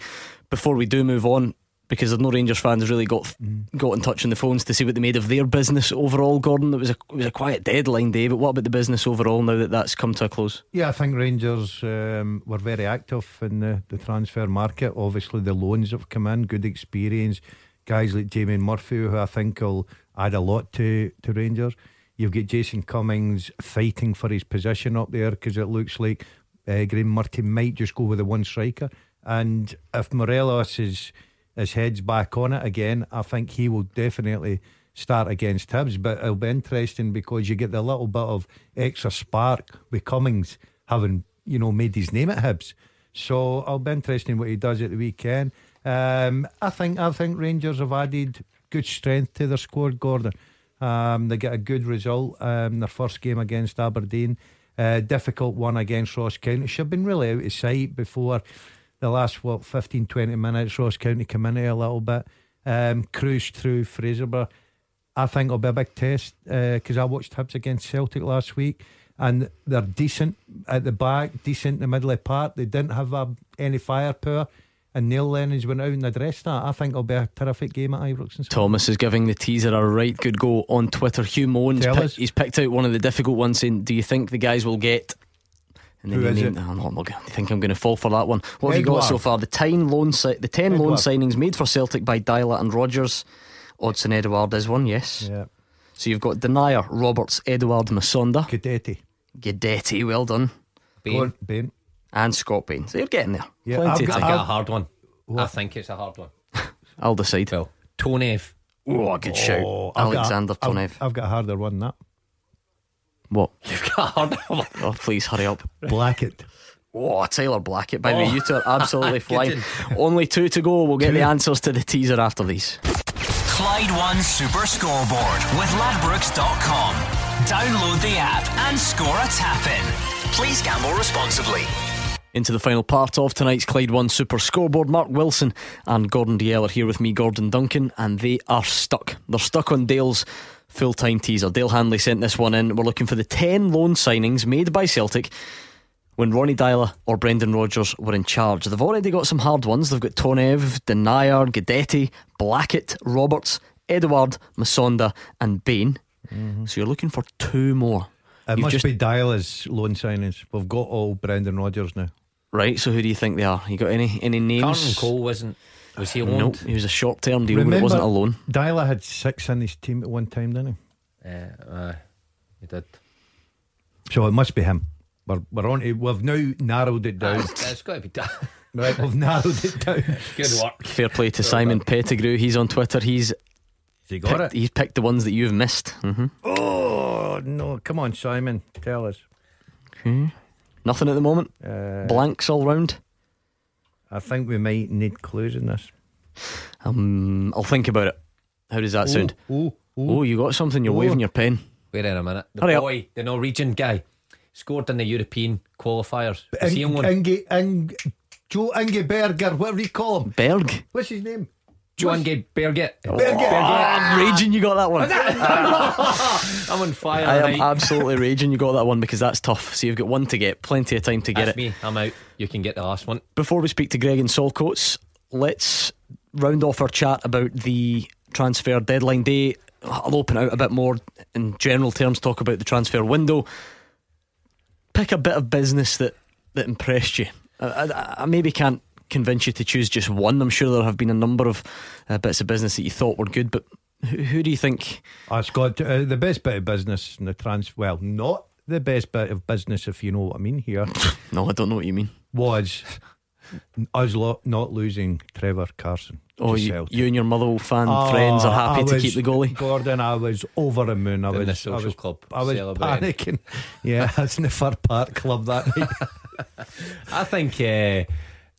Before we do move on, because there's no Rangers fans really got got in touch on the phones to see what they made of their business overall. Gordon, it was a it was a quiet deadline day, but what about the business overall now that that's come to a close? Yeah, I think Rangers um, were very active in the, the transfer market. Obviously, the loans have come in, good experience. Guys like Jamie Murphy, who I think will add a lot to, to Rangers. You've got Jason Cummings fighting for his position up there because it looks like uh, Graeme Murty might just go with the one striker. And if Morelos is his head's back on it again, I think he will definitely start against Hibs. But it'll be interesting because you get the little bit of extra spark with Cummings having, you know, made his name at Hibs. So it'll be interesting what he does at the weekend. Um, I think I think Rangers have added good strength to their squad, Gordon. Um, they get a good result. Um, their first game against Aberdeen, uh, difficult one against Ross County. Have been really out of sight before the last what 15 20 minutes Ross County come in here a little bit um, cruised through Fraserburgh. I think it'll be a big test because I watched Hibs against Celtic last week and they're decent at the back decent in the middle of the park. They didn't have uh, any firepower and Neil Lennon's went out and addressed that. I think it'll be a terrific game at Ibrox and Thomas is giving the teaser a right good go on Twitter. Hugh Moan's pick- he's picked out one of the difficult ones saying, Do you think the guys will get and Who you is named- it? Oh, no, I'm not gonna- I think I'm going to fall for that one. What have you got so far? The ten loan si- the ten loan signings made for Celtic by Deila and Rodgers. Odsonne Edouard is one, yes. Yeah. So you've got Denayer, Roberts, Edouard, Musonda, Guidetti, Guidetti, well done, Bain. Bain. and Scott Bain. So you're getting there. Yeah, Plenty I've of got- I time. got a hard one. I think it's a hard one. I'll decide. Well, Tonev. Oh, good shout, Oh, I've got a- Alexander I've- I've got a harder one than that What? You've got a harder one. Oh, please hurry up. Blackett Oh, Tyler Blackett. By the way, Oh. you two are absolutely flying. Only two to go. We'll get the answers to the teaser after these. Clyde One Super Scoreboard with Ladbrokes.com. Download the app and score a tap in. Please gamble responsibly. Into the final part of tonight's Clyde One Super Scoreboard. Mark Wilson and Gordon Dalziel are here with me, Gordon Duncan, and they are stuck. They're stuck on Dale's full time teaser. Dale Hanley sent this one in. We're looking for the 10 loan signings made by Celtic when Ronnie Deila or Brendan Rodgers were in charge. They've already got some hard ones. They've got Tonev, Denayer, Guidetti, Blackett, Roberts, Edouard, Musonda, and Bain. Mm-hmm. So you're looking for two more. It You've must just- be Dyla's loan signings. We've got all Brendan Rodgers now. Right, so who do you think they are? You got any any names? Carlton Cole wasn't. Was he loaned? Nope, he was a short term deal, but it wasn't a loan. Deila had six in his team at one time, didn't he? Uh, uh, he did. So it must be him. We're, we're on to, we've now narrowed it down. It's, it's got to be done. right, we've narrowed it down. Good work. Fair play to Simon Pettigrew. He's on Twitter. He's he got picked, it? He's picked the ones that you've missed. hmm Oh, no. Come on, Simon. Tell us. Hmm. Nothing at the moment. Uh, Blanks all round. I think we might need clues in this. Um, I'll think about it. How does that sound? Oh, oh, you got something? You're waving your pen. Wait in a minute. The Hurry up. boy, the Norwegian guy, scored in the European qualifiers. Is he Ing- on one? Inge, Ing, Joe Inge Berger, whatever you call him. Berg? What's his name? Jo Inge Berget. Oh. Berget. I'm ah. raging you got that one. I'm on fire. I am absolutely raging you got that one because that's tough. So you've got one to get, plenty of time to get That's it. me. I'm out. You can get the last one. Before we speak to Greg and Saltcoats, let's round off our chat about the transfer deadline day. I'll open out a bit more in general terms, talk about the transfer window. Pick a bit of business that, that impressed you. I, I, I maybe can't convince you to choose just one. I'm sure there have been a number of uh, bits of business that you thought were good, but who, who do you think? Oh, Scott, uh, the best bit of business in the trans. Well, not the best bit of business, if you know what I mean here. no, I don't know what you mean. Was us lo- not losing Trevor Carson. Oh, you, you and your Motherwell fan Oh, friends are happy I to was- keep the goalie. Gordon, I was over the moon. I Doing was the I social was, club I was celebrating. panicking. Yeah, I was in the Fir Park Club that night. I think uh,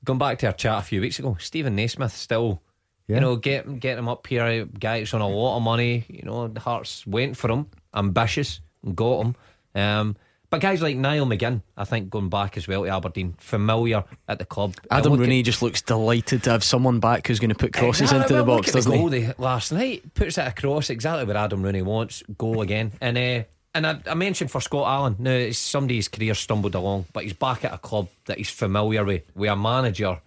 going back to our chat a few weeks ago, Steven Naismith still, Yeah. you know, get get him up here. Guys on a lot of money. You know, the Hearts went for him, ambitious, and got him. Um, but guys like Niall McGinn, I think going back as well to Aberdeen, familiar at the club. Adam Rooney at- just looks delighted to have someone back who's going to put crosses into the box, doesn't the he? goal they- last night puts it across exactly what Adam Rooney wants. Goal again, and uh, and I, I mentioned for Scott Allan. Now it's somebody's career stumbled along, but he's back at a club that he's familiar with, with a manager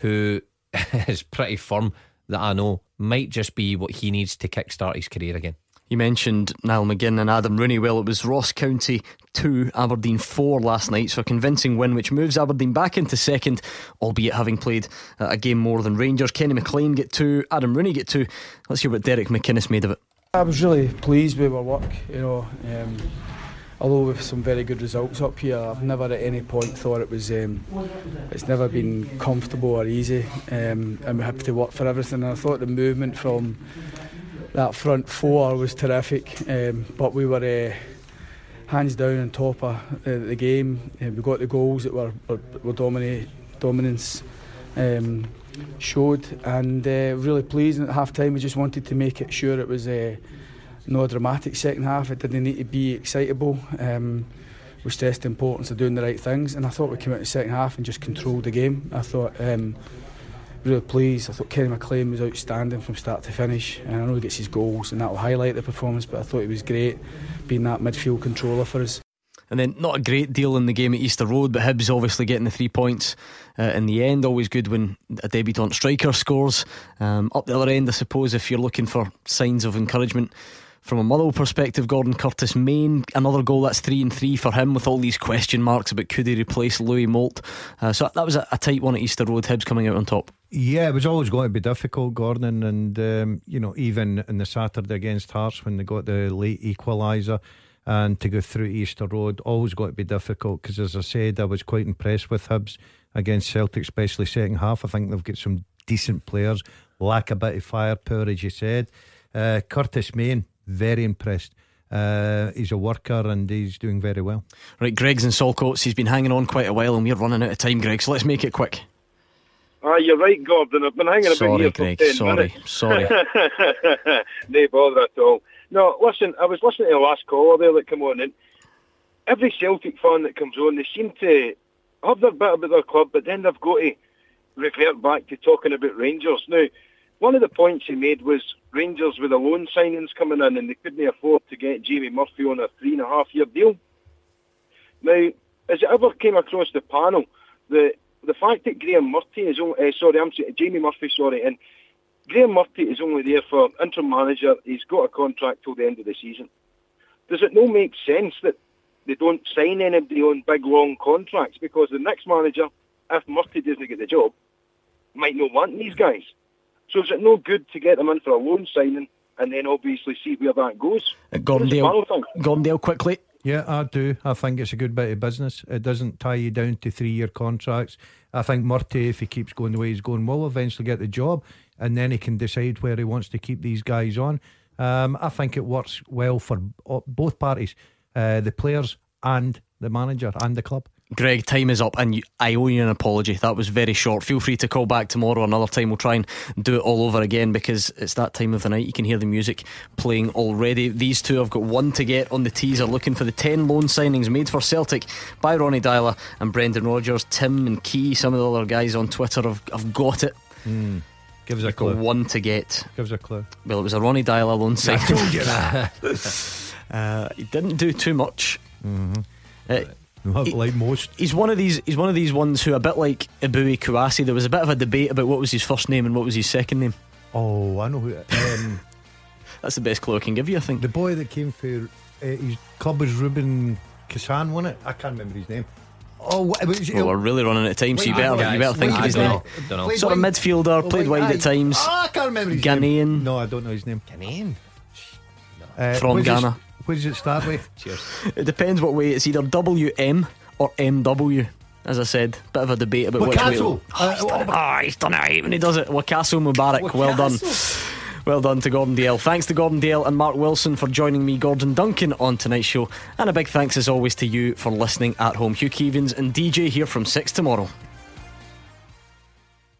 who is pretty firm that I know might just be what he needs to kickstart his career again. You mentioned Niall McGinn and Adam Rooney. Well, it was Ross County 2, Aberdeen 4 last night. So a convincing win, which moves Aberdeen back into second, albeit having played uh, a game more than Rangers. Kenny McLean get 2, Adam Rooney get 2. Let's hear what Derek McInnes made of it. I was really pleased with our work, you know. Um, although with some very good results up here, I've never at any point thought it was. Um, it's never been comfortable or easy, um, and we had to work for everything. And I thought the movement from that front four was terrific, um, but we were uh, hands down on top of uh, the game. Uh, we got the goals that were were, were dominate, dominance. Um, showed and uh, really pleased at half time we just wanted to make it sure it was uh, no dramatic second half. It didn't need to be excitable. Um, we stressed the importance of doing the right things and I thought we came out in the second half and just controlled the game. I thought um, really pleased. I thought Kenny McLean was outstanding from start to finish and I know he gets his goals and that will highlight the performance but I thought he was great being that midfield controller for us. And then not a great deal in the game at Easter Road, but Hibs obviously getting the three points uh, in the end. Always good when a debutant striker scores. Um, up the other end, I suppose, if you're looking for signs of encouragement from a Motherwell perspective, Gordon Curtis Main, another goal that's three and three for him with all these question marks about could he replace Louis Moult. Uh, so that was a, a tight one at Easter Road. Hibs coming out on top. Yeah, it was always going to be difficult, Gordon, and um, you know even in the Saturday against Hearts when they got the late equaliser. And to go through Easter Road, always going to be difficult because, as I said, I was quite impressed with Hibs against Celtic, especially second half. I think they've got some decent players, lack a bit of firepower, as you said. Uh, Curtis Main, very impressed. Uh, he's a worker and he's doing very well. Right, Greg's in Saltcoats. He's been hanging on quite a while, and we're running out of time, Greg. So let's make it quick. Ah, you're right, Gordon. I've been hanging about Sorry, here Greg, for 10 sorry, minutes. sorry. no bother at all. No, listen, I was listening to the last caller there that came on, and every Celtic fan that comes on, they seem to have their bit about their club, but then they've got to revert back to talking about Rangers. Now, one of the points he made was Rangers with the loan signings coming in, and they couldn't afford to get Jamie Murphy on a three and a half year deal. Now, as it ever came across the panel, the the fact that Graham Murphy is only, uh, sorry, I'm sorry, Jamie Murphy, sorry, and Graham Murphy is only there for interim manager. He's got a contract till the end of the season. Does it not make sense that they don't sign anybody on big long contracts because the next manager, if Murphy doesn't get the job, might not want these guys. So is it no good to get them in for a loan signing and then obviously see where that goes? Uh, Gordon Dalziel, What does the panel think? Gordon Dalziel, quickly. Yeah, I do. I think it's a good bit of business. It doesn't tie you down to three year contracts. I think Murty, if he keeps going the way he's going, will eventually get the job and then he can decide where he wants to keep these guys on. Um, I think it works well for both parties, uh, the players and the manager and the club. Greg, time is up, and you, I owe you an apology. That was very short. Feel free to call back tomorrow. Another time, we'll try and do it all over again because it's that time of the night. You can hear the music playing already. These two have got one to get on the teaser, looking for the 10 loan signings made for Celtic by Ronny Deila and Brendan Rodgers. Tim and Key, some of the other guys on Twitter have, have got it. Mm. Give us a They've got clue. one to get. Give us a clue. Well, it was a Ronny Deila loan signing. I signing. told you that. uh, he didn't do too much. Mhm. Uh, like most. He's one of these. He's one of these ones who, a bit like Ibui Kouassi, there was a bit of a debate about what was his first name and what was his second name. Oh, I know who. Um, That's the best clue I can give you, I think. The boy that came for uh, his club was Ruben Kassan, wasn't it? I can't remember his name. Oh, what, was, Well, we're really running out of time, so you better, guys, you better think of his name. Sort of midfielder, oh, played wide at times. Ah, I can't remember his Ghanaian. name. No, I don't know his name. Ghanaian. Uh, From what does it- Ghana. What does it start with? Cheers. It depends what way. It's either WM or MW. As I said, bit of a debate about which way. Uh, Oh, he's done it. Oh, he's done it right when he does it. Wakaso Mubarak. Well done. Well done to Gordon Dalziel. Thanks to Gordon Dalziel and Mark Wilson for joining me, Gordon Duncan, on tonight's show. And a big thanks as always to you for listening at home. Hugh Keevins and DJ here from 6 tomorrow.